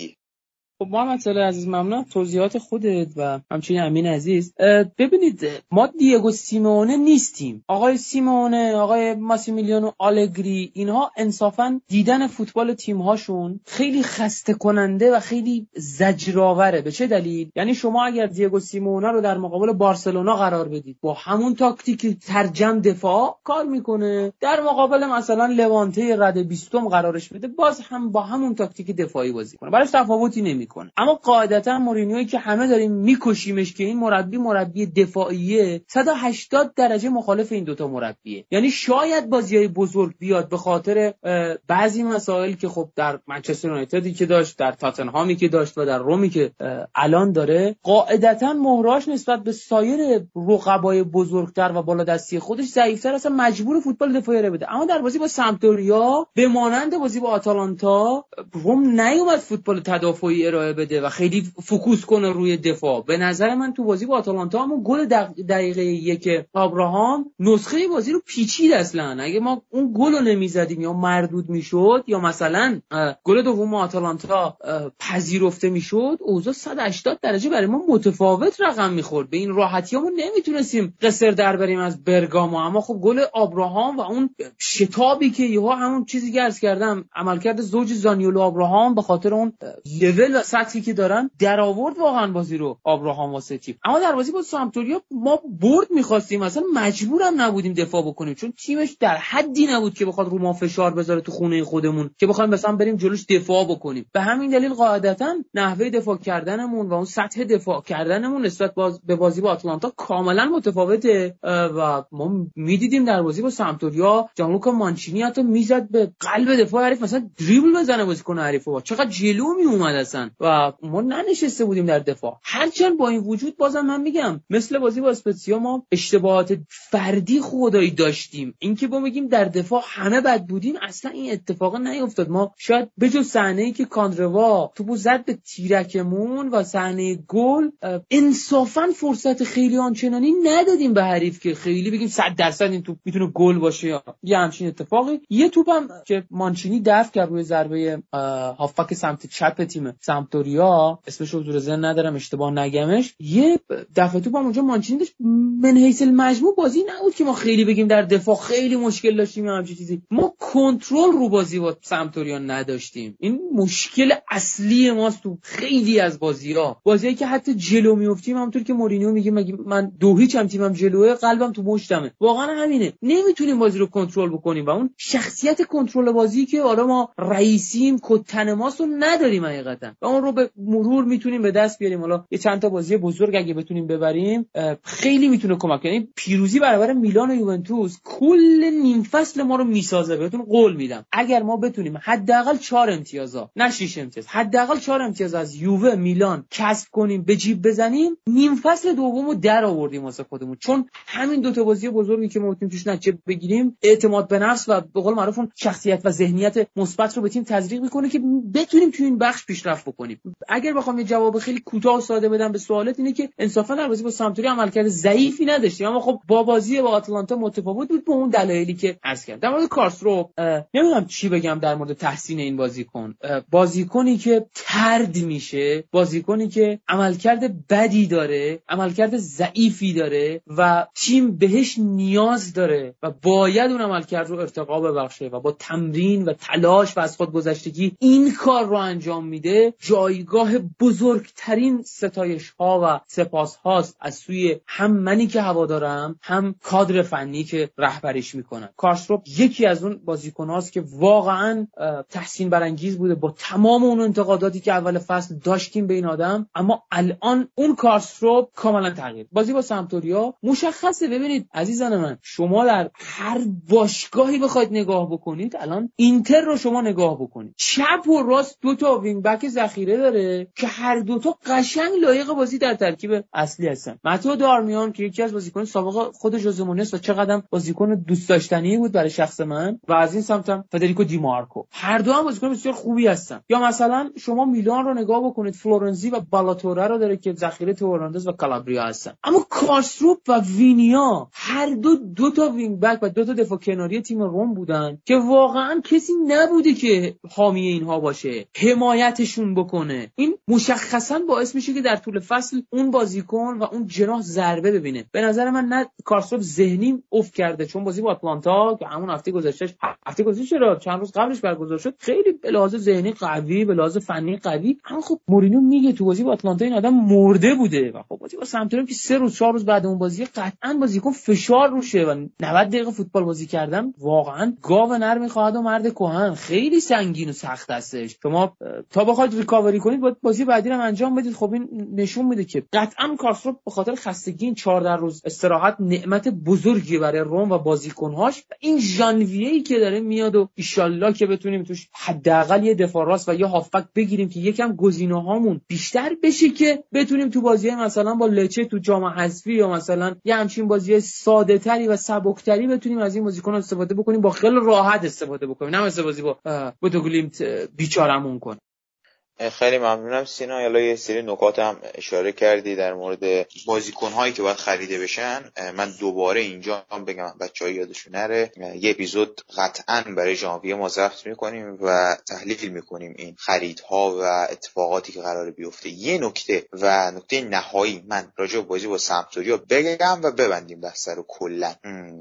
خب محمد سال عزیز ممنون توضیحات خودت و همچنین امین عزیز. ببینید ما دیگو سیمونه نیستیم. آقای سیمونه آقای ماسیمیلیانو آلگری اینها انصافا دیدن فوتبال تیم هاشون خیلی خسته کننده و خیلی زجرآوره. به چه دلیل؟ یعنی شما اگر دیگو سیمونه رو در مقابل بارسلونا قرار بدید با همون تاکتیک ترجم دفاع کار می‌کنه. در مقابل مثلا لوانته رد بیستم قرارش بده باز هم با همون تاکتیک دفاعی بازی کنه براش تفاوتی نمی اما قاعدتا مورینیوی که همه داریم میکشیمش که این مربی مربی دفاعیه 180 درجه مخالف این دوتا مربیه. یعنی شاید بازی های بزرگ بیاد به خاطر بعضی مسائل که خب در منچستر یونایتدی که داشت در تاتنهامی که داشت و در رومی که الان داره قاعدتا مهراش نسبت به سایر رقبای بزرگتر و بالا دستی خودش ضعیفتر اصلا مجبور فوتبال دفاعی رو بده. اما در بازی با سمپدوریا به مانند بازی با آتالانتا روم نیومد فوتبال تدافعی ارائه بده و خیلی فوکوس کنه روی دفاع. به نظر من تو بازی با آتالانتا همون گل دقیقه یک آبراهام نسخه بازی رو پیچید اصلا. اگه ما اون گل رو نمی‌زدیم یا مردود می‌شد یا مثلا گل دوم آتالانتا پذیرفته می‌شد اوضاع 180 درجه برای ما متفاوت رقم می‌خورد. به این راحتیامون نمی‌تونستیم قصر در بریم از برگامو. اما خب گل آبراهام و اون شتابی که یهو همون چیزی که کردم عملکرد زوج زانیولو آبراهام به خاطر اون لول و سطحی که دارن در آورد واقعا بازی رو آبراهام واسه اما در بازی با سامتوریا ما برد می‌خواستیم مثلا مجبورم نبودیم دفاع بکنیم چون تیمش در حدی نبود که بخواد رو ما فشار بذاره تو خونه خودمون که بخوایم مثلا بریم جلوش دفاع بکنیم. به همین دلیل قاعدتا نحوه دفاع کردنمون و اون سطح دفاع کردنمون نسبت باز به بازی با آتلانتا کاملا متفاوته و ما می‌دیدیم در بازی با سامتوریا جانلوکا مانچینی حتی می‌زد به قلب دفاع حریف مثلا دریبل بزنه بازیکن حریف چقدر جلو می اومد اصلا. و ما ننشسته بودیم در دفاع. هرچند با این وجود بازم من میگم مثل بازی با اسپتسیا ما اشتباهات فردی خدایی داشتیم. اینکه با میگیم در دفاع همه بد بودیم اصلا این اتفاق نیفتاد. ما شاید بجز صحنه ای که کاندروا تو زد به تیرکمون و صحنه گل انصافا فرصت خیلی آنچنانی ندادیم به حریف که خیلی بگیم 100 درصد این توپ می‌تونه گل باشه یا یه همچین اتفاقی. یه توپم که مانچینی دفع کرد روی ضربه هافک سمت چپ تیم سمپدوریا اسمش رو حضور ذهن ندارم اشتباه نگمش. یه دفعه تو با اونجا مانچینی داشت من حیث المجموع بازی نبود که ما خیلی بگیم در دفاع خیلی مشکل داشتیم یا همچین چیزی. ما کنترل رو بازی با سمپدوریا نداشتیم. این مشکل اصلی ماست تو خیلی از بازی ها بازیایی که حتی جلو میافتیم همونطور که مورینیو میگه مگه من دو هیچ هم تیمم جلوه قلبم تو مشتمه. واقعا همینه. نمی‌تونیم بازی رو کنترل بکنیم و اون شخصیت کنترل بازی که حالا ما رئیسیم کتن ماست رو نداریم حقیقتا. و اون رو به مرور می‌تونیم به دست بیاریم. حالا یه چند تا بازی بزرگ اگه بتونیم ببریم خیلی می‌تونه کمک کنه. پیروزی برابر میلان و یوونتوس کل نیم فصل ما رو می‌سازه. بهتون قول میدم. اگر ما بتونیم حداقل 4 امتیازا نه 6 امتیاز حداقل 4 امتیاز از یووه میلان کسب کنیم به جیب بزنیم نیم فصل دومو در آوردیم واسه خودمون. چون همین دو تا بازی بزرگی که ما بتونیم توش نتیجه بگیریم اعتماد به نفس و به قول معروف شخصیت و ذهنیت مثبت رو به تیم تزریق می‌کنه که بتونیم تو این بخش پیشرفت اگر بخوام یه جواب خیلی کوتاه و ساده بدم به سوالت اینه که انصافا در بازی با سامتوری عملکرد ضعیفی نداشتیم اما خب با بازی با آتلانتا متفاوت بود به اون دلایلی که عرض کردم. در مورد کارسرو نمی‌دونم چی بگم در مورد تحسین این بازیکن. بازیکنی که ترد میشه بازیکنی که عملکرد بدی داره عملکرد ضعیفی داره و تیم بهش نیاز داره و باید اون عملکرد رو ارتقا ببخشه و با تمرین و تلاش و از خود گذشتگی این کار رو انجام میده. جایگاه بزرگترین ستایش ها و سپاس هاست از سوی هم منی که هوادارم هم کادر فنی که رهبریش می‌کنن کارسروپ یکی از اون بازیکن هاست که واقعا تحسین برانگیز بوده. با تمام اون انتقاداتی که اول فصل داشتیم به این آدم اما الان اون کارسدورپ کاملا تغییر. بازی با سمپدوریا مشخصه. ببینید عزیزان من شما در هر باشگاهی بخواید نگاه بکنید الان اینتر رو شما نگاه بکنید. چپ و راست دو تا وینگ بک ذخیره داره که هر دوتا قشنگ لایق بازی در ترکیب اصلی هستن. متو دارمیان که یکی از بازیکن سابق خود ژوزه مورینیوس و چقدر بازیکن دوست داشتنی بود برای شخص من و از این سمتم فدریکو دیمارکو. هر دو هم بازیکن بسیار خوبی هستن. یا مثلا شما میلان رو نگاه بکنید فلورنزی و بالوتوره رو داره که ذخیره تئو هرناندز و کالابریا هستن. اما کارسدورپ و وینیا هر دو دو تا وینگ بک و دو تا دفاع کناری تیم روم بودن که واقعا کسی نبوده که حامی اینها باشه. حمایتشون بکنه. این مشخصا باعث میشه که در طول فصل اون بازیکن و اون جناح ضربه ببینه. به نظر من نه کارسدورپ ذهنی افت کرده چون بازی با آتلانتا که همون هفته گذشته هفته گذشته چرا؟ چند روز قبلش برگزار شد. خیلی به لحاظ ذهنی قوی به لحاظ فنی قوی. اما خب مورینیو میگه تو بازی با آتلانتا این آدم مرده بوده و خب بازی با سمپدوریام که سه روز چهار روز بعد اون بازی قطعا بازیکن فشار روشه و 90 دقیقه فوتبال بازی کردن واقعا گاو نر می‌خواد و مرد کهن. خیلی سنگین و سخت هستش. شما تا بخواید ریکاوری کنید باید بازی بعدی رو انجام بدید. خب این نشون میده که قطعا کارسروپ به خاطر خستگی این 14 روز استراحت نعمت بزرگی برای روم و بازیکنهاش این ژانویه که داره میاد و ایشالله که بتونیم توش حداقل یه دفاع راست و یه هافبک بگیریم که یکم گزینه هامون بیشتر بشه که بتونیم تو بازی مثلا با لچه تو جام حذفی یا مثلا یه همچین بازی ساده تری و سبکتری بتونیم از این بازیکن استفاده بکنیم با خیلی راحت استفاده بکنیم. نه مثل بازی با بوتوگلیمت بیچارمون کنیم. خیلی ممنونم. سینا حالا یه سری نکات هم اشاره کردی در مورد بازیکن هایی که باید خریده بشن. من دوباره اینجا هم بگم بچه های یادشون نره یه اپیزود قطعا برای ژانویه ما ضبط می‌کنیم و تحلیل می‌کنیم این خریدها و اتفاقاتی که قرار بیفته. یه نکته و نکته نهایی من راجع به بازی با سمپدوریا بگم و ببندیم بحث رو کلا.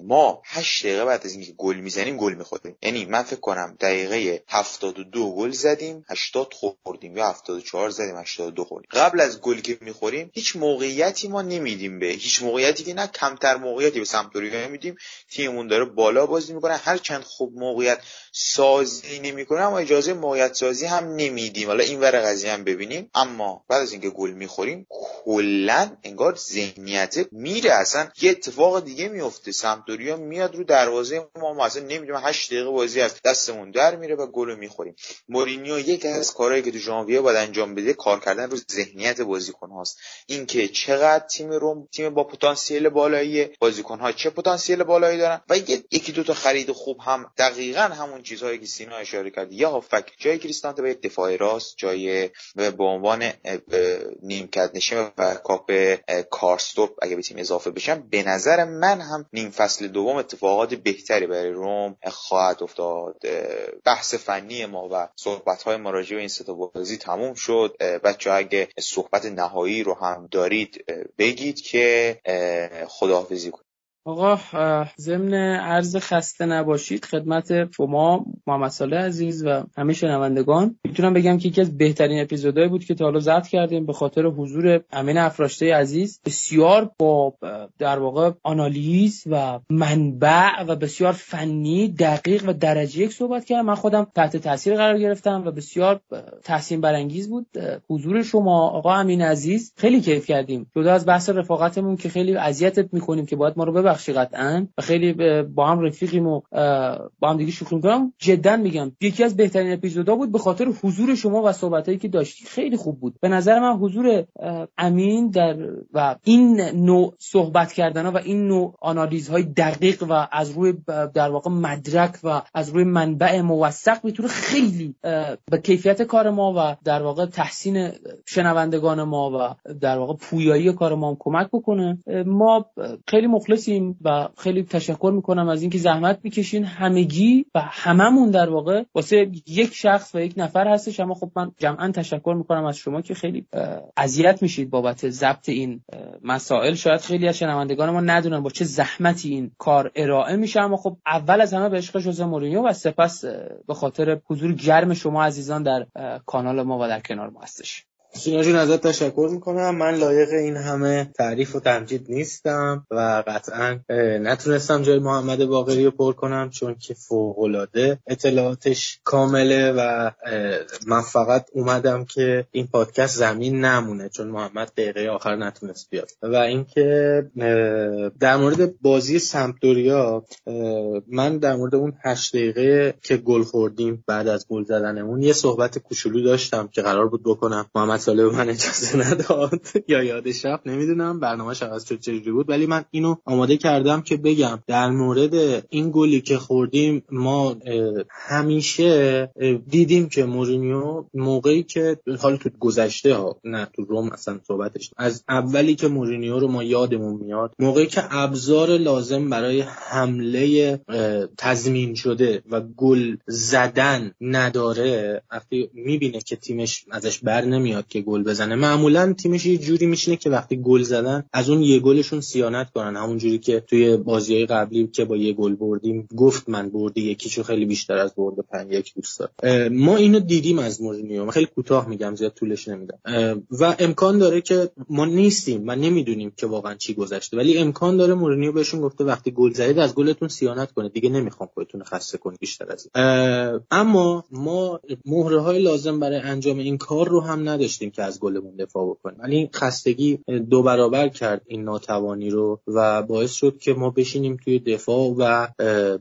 ما 8 دقیقه بعد از اینکه گل می‌زنیم گل می‌خوریم. یعنی من فکر کنم دقیقه 72 گل زدیم 80 خوردیم. یا 74 زدیم 82 خوردیم. قبل از گلی که می‌خوریم هیچ موقعیتی ما نمیدیم به هیچ موقعیتی که نه کمتر موقعیتی به سمپدوریا میدیم تیممون داره بالا بازی می‌کنه هر چند خوب موقعیت سازی نمی‌کنه اما اجازه موقعیت سازی هم نمیدیم. حالا این ور قضیه هم ببینیم. اما بعد از اینکه گل می‌خوریم کلا انگار ذهنیت میره. اصلا یه اتفاق دیگه میفته سمپدوریا میاد رو دروازه ما ما اصلا نمی‌دونم 8 دقیقه بازی از دستمون در میره و گل می‌خوریم. مورینیو یکی از کارهایی که تو ژانویه باید انجام بده کار کردن رو ذهنیت بازیکن هاست اینکه چقدر تیم روم تیم با پتانسیل بالایی بازیکن ها چه پتانسیل بالایی دارن و یکی دو تا خرید خوب هم دقیقا همون چیزهایی که سینا اشاره کرد. یا هافک جای کریستانته به دفاع راست جای به عنوان نیمکت نشین و کاپ کارستوپ اگه به تیم اضافه بشن به نظر من هم نیم فصل دوم اتفاقات بهتری برای روم خواهد افتاد. بحث فنی ما و صحبت های ما راجع به این سه بازی تموم شد. بچه اگه صحبت نهایی رو هم دارید بگید که خداحافظی کنید آقا ضمن عرض خسته نباشید خدمت شما محمد صالح عزیز و همه شنوندگان. می‌تونم بگم که یکی از بهترین اپیزودهایی بود که تا حالا ضبط کردیم به خاطر حضور امین افراشته عزیز. بسیار با در واقع آنالیز و منبع و بسیار فنی دقیق و درجه یک صحبت کردم. من خودم تحت تاثیر قرار گرفتم و بسیار تحسین برانگیز بود. حضور شما آقا امین عزیز خیلی کیف کردیم. جدا از بحث رفاقتمون که خیلی اذیتت می‌کنیم که باید ما رو ببخشی قطعا. و خیلی با هم رفیقیم و با هم دیگه شوخی می‌کنم. جدا میگم یکی از بهترین اپیزودا بود به خاطر حضور شما و صحبتایی که داشتی. خیلی خوب بود. به نظر من حضور امین در و این نوع صحبت کردن و این نوع آنالیزهای دقیق و از روی در واقع مدرک و از روی منبع موثق می‌تونه خیلی به کیفیت کار ما و در واقع تحسین شنوندگان ما و در واقع پویایی کار ما هم کمک بکنه. ما خیلی مخلصیم. و خیلی تشکر می‌کنم از اینکه زحمت می‌کشین. همگی و هممون در واقع واسه یک شخص و یک نفر هستش. اما خب من جمعا تشکر می‌کنم از شما که خیلی اذیت میشید بابت ضبط این مسائل. شاید خیلی از شنوندگان ما ندونن با چه زحمتی این کار ارائه میشه. اما خب اول از همه به عشق ژوزه مورینیو و سپس به خاطر حضور گرم شما عزیزان در کانال ما و در کنار ما هستش. سینا جون ازت تشکر می‌کنم. من لایق این همه تعریف و تمجید نیستم و قطعا نتونستم جای محمد باقری رو پر کنم چون که فوقالعاده اطلاعاتش کامله و من فقط اومدم که این پادکست زمین نمونه چون محمد دقیقه آخر نتونست بیاد. و اینکه در مورد بازی سمپدوریا من در مورد اون هشت دقیقه که گل خوردیم بعد از گل زدنمون یه صحبت کوچولو داشتم که قرار بود بکنم. محمد ساله به من اجازه نداد. یا یادش رفت نمی‌دونم. برنامه عوض شد چجوری بود ولی من اینو آماده کردم که بگم. در مورد این گلی که خوردیم ما همیشه دیدیم که مورینیو موقعی که حال تو گذشته ها نه تو روم اصلا صحبتش از اولی که مورینیو رو ما یادمون میاد موقعی که ابزار لازم برای حمله تضمین شده و گل زدن نداره وقتی می‌بینه که تیمش ازش بر نمیاد که گل بزنه. معمولا تیمش یه جوری میشینه که وقتی گل زدن از اون یه گلشون سیانت کنن. همون جوری که توی بازی قبلی که با یه گل بردیم گفت من بردی یکیشو خیلی بیشتر از برد پنج یک دوست ما اینو دیدیم از مورینیو. من خیلی کوتاه میگم زیاد طولش نمیدم. و امکان داره که ما نیستیم و نمی‌دونیم که واقعا چی گذشته. ولی امکان داره مورینیو بهشون گفته وقتی گل زدید از گلتون سیانت کنه دیگه نمی‌خوام خودتون خسته کنید بیشتر از این. اما ما مهره های لازم برای انجام این کار رو هم نداشتیم. که از گلمون دفاع بکنیم. ولی این خستگی دو برابر کرد این ناتوانی رو و باعث شد که ما بشینیم توی دفاع و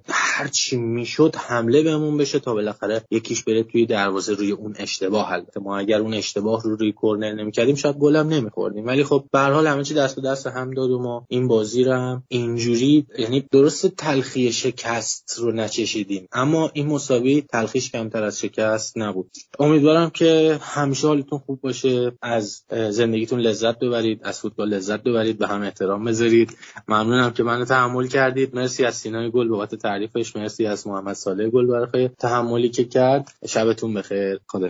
هر چی می‌شد حمله بهمون بشه تا بالاخره یکیش بره توی دروازه روی اون اشتباه. البته ما اگر اون اشتباه رو روی کرنر نمی‌کردیم شاید گلم نمیخوردیم. ولی خب به هر حال همه چی دست به دست هم داد و ما این بازی رو هم اینجوری یعنی درست تلخی شکست رو نچشیدیم. اما این مساوی تلخیش کمتر از شکست نبود. امیدوارم که همیشه حالتون خوب باشه. از زندگیتون لذت ببرید از فوتبال لذت ببرید به هم احترام بذارید. ممنونم که منو تحمل کردید. مرسی از سینای گل بابت تعریفش. مرسی از محمد صالح گل برای تحملی که کرد. شبتون بخیر. خدا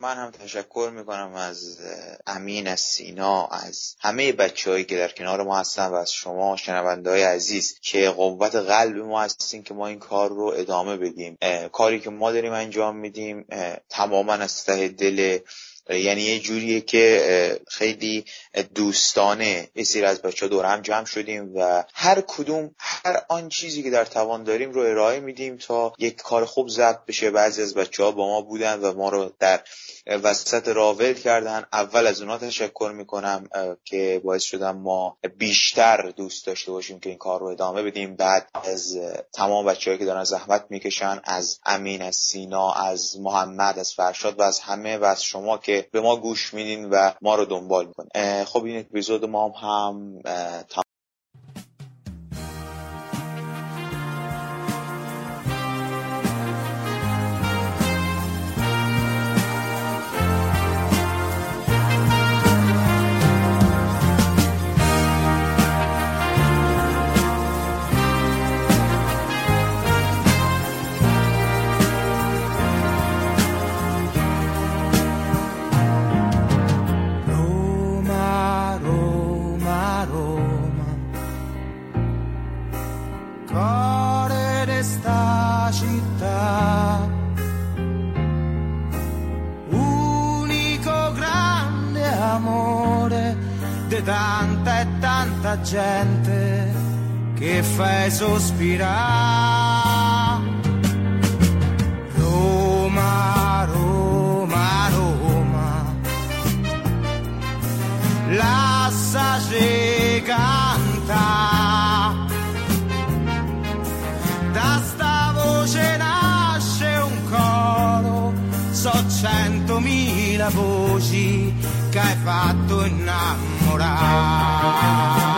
من هم تشکر می‌کنم از امین از سینا از همه بچههایی که در کنار ما هستن و از شما شنونده های عزیز که قوت قلب ما هستین که ما این کار رو ادامه بدیم. کاری که ما داریم انجام میدیم تماما از ته دل یعنی یه جوریه که خیلی دوستانه یه سری از بچه دور هم جمع شدیم و هر کدوم هر آن چیزی که در توان داریم رو ارائه میدیم تا یک کار خوب ضبط بشه. بعضی از بچه ها با ما بودن و ما رو در وسط راول کردن. اول از اونا تشکر می‌کنم که باعث شدن ما بیشتر دوست داشته باشیم که این کار رو ادامه بدیم. بعد از تمام بچههایی که دارن زحمت می‌کشن از امین از سینا از محمد از فرشاد و از همه و از شما که به ما گوش میدین و ما رو دنبال می‌کنین خب این اپیزود ما هم tanta fai sospirare. Roma, Roma, Roma, lasciaci cantare. Da sta voce nasce un coro, so centomila voci che hai fatto innamorare.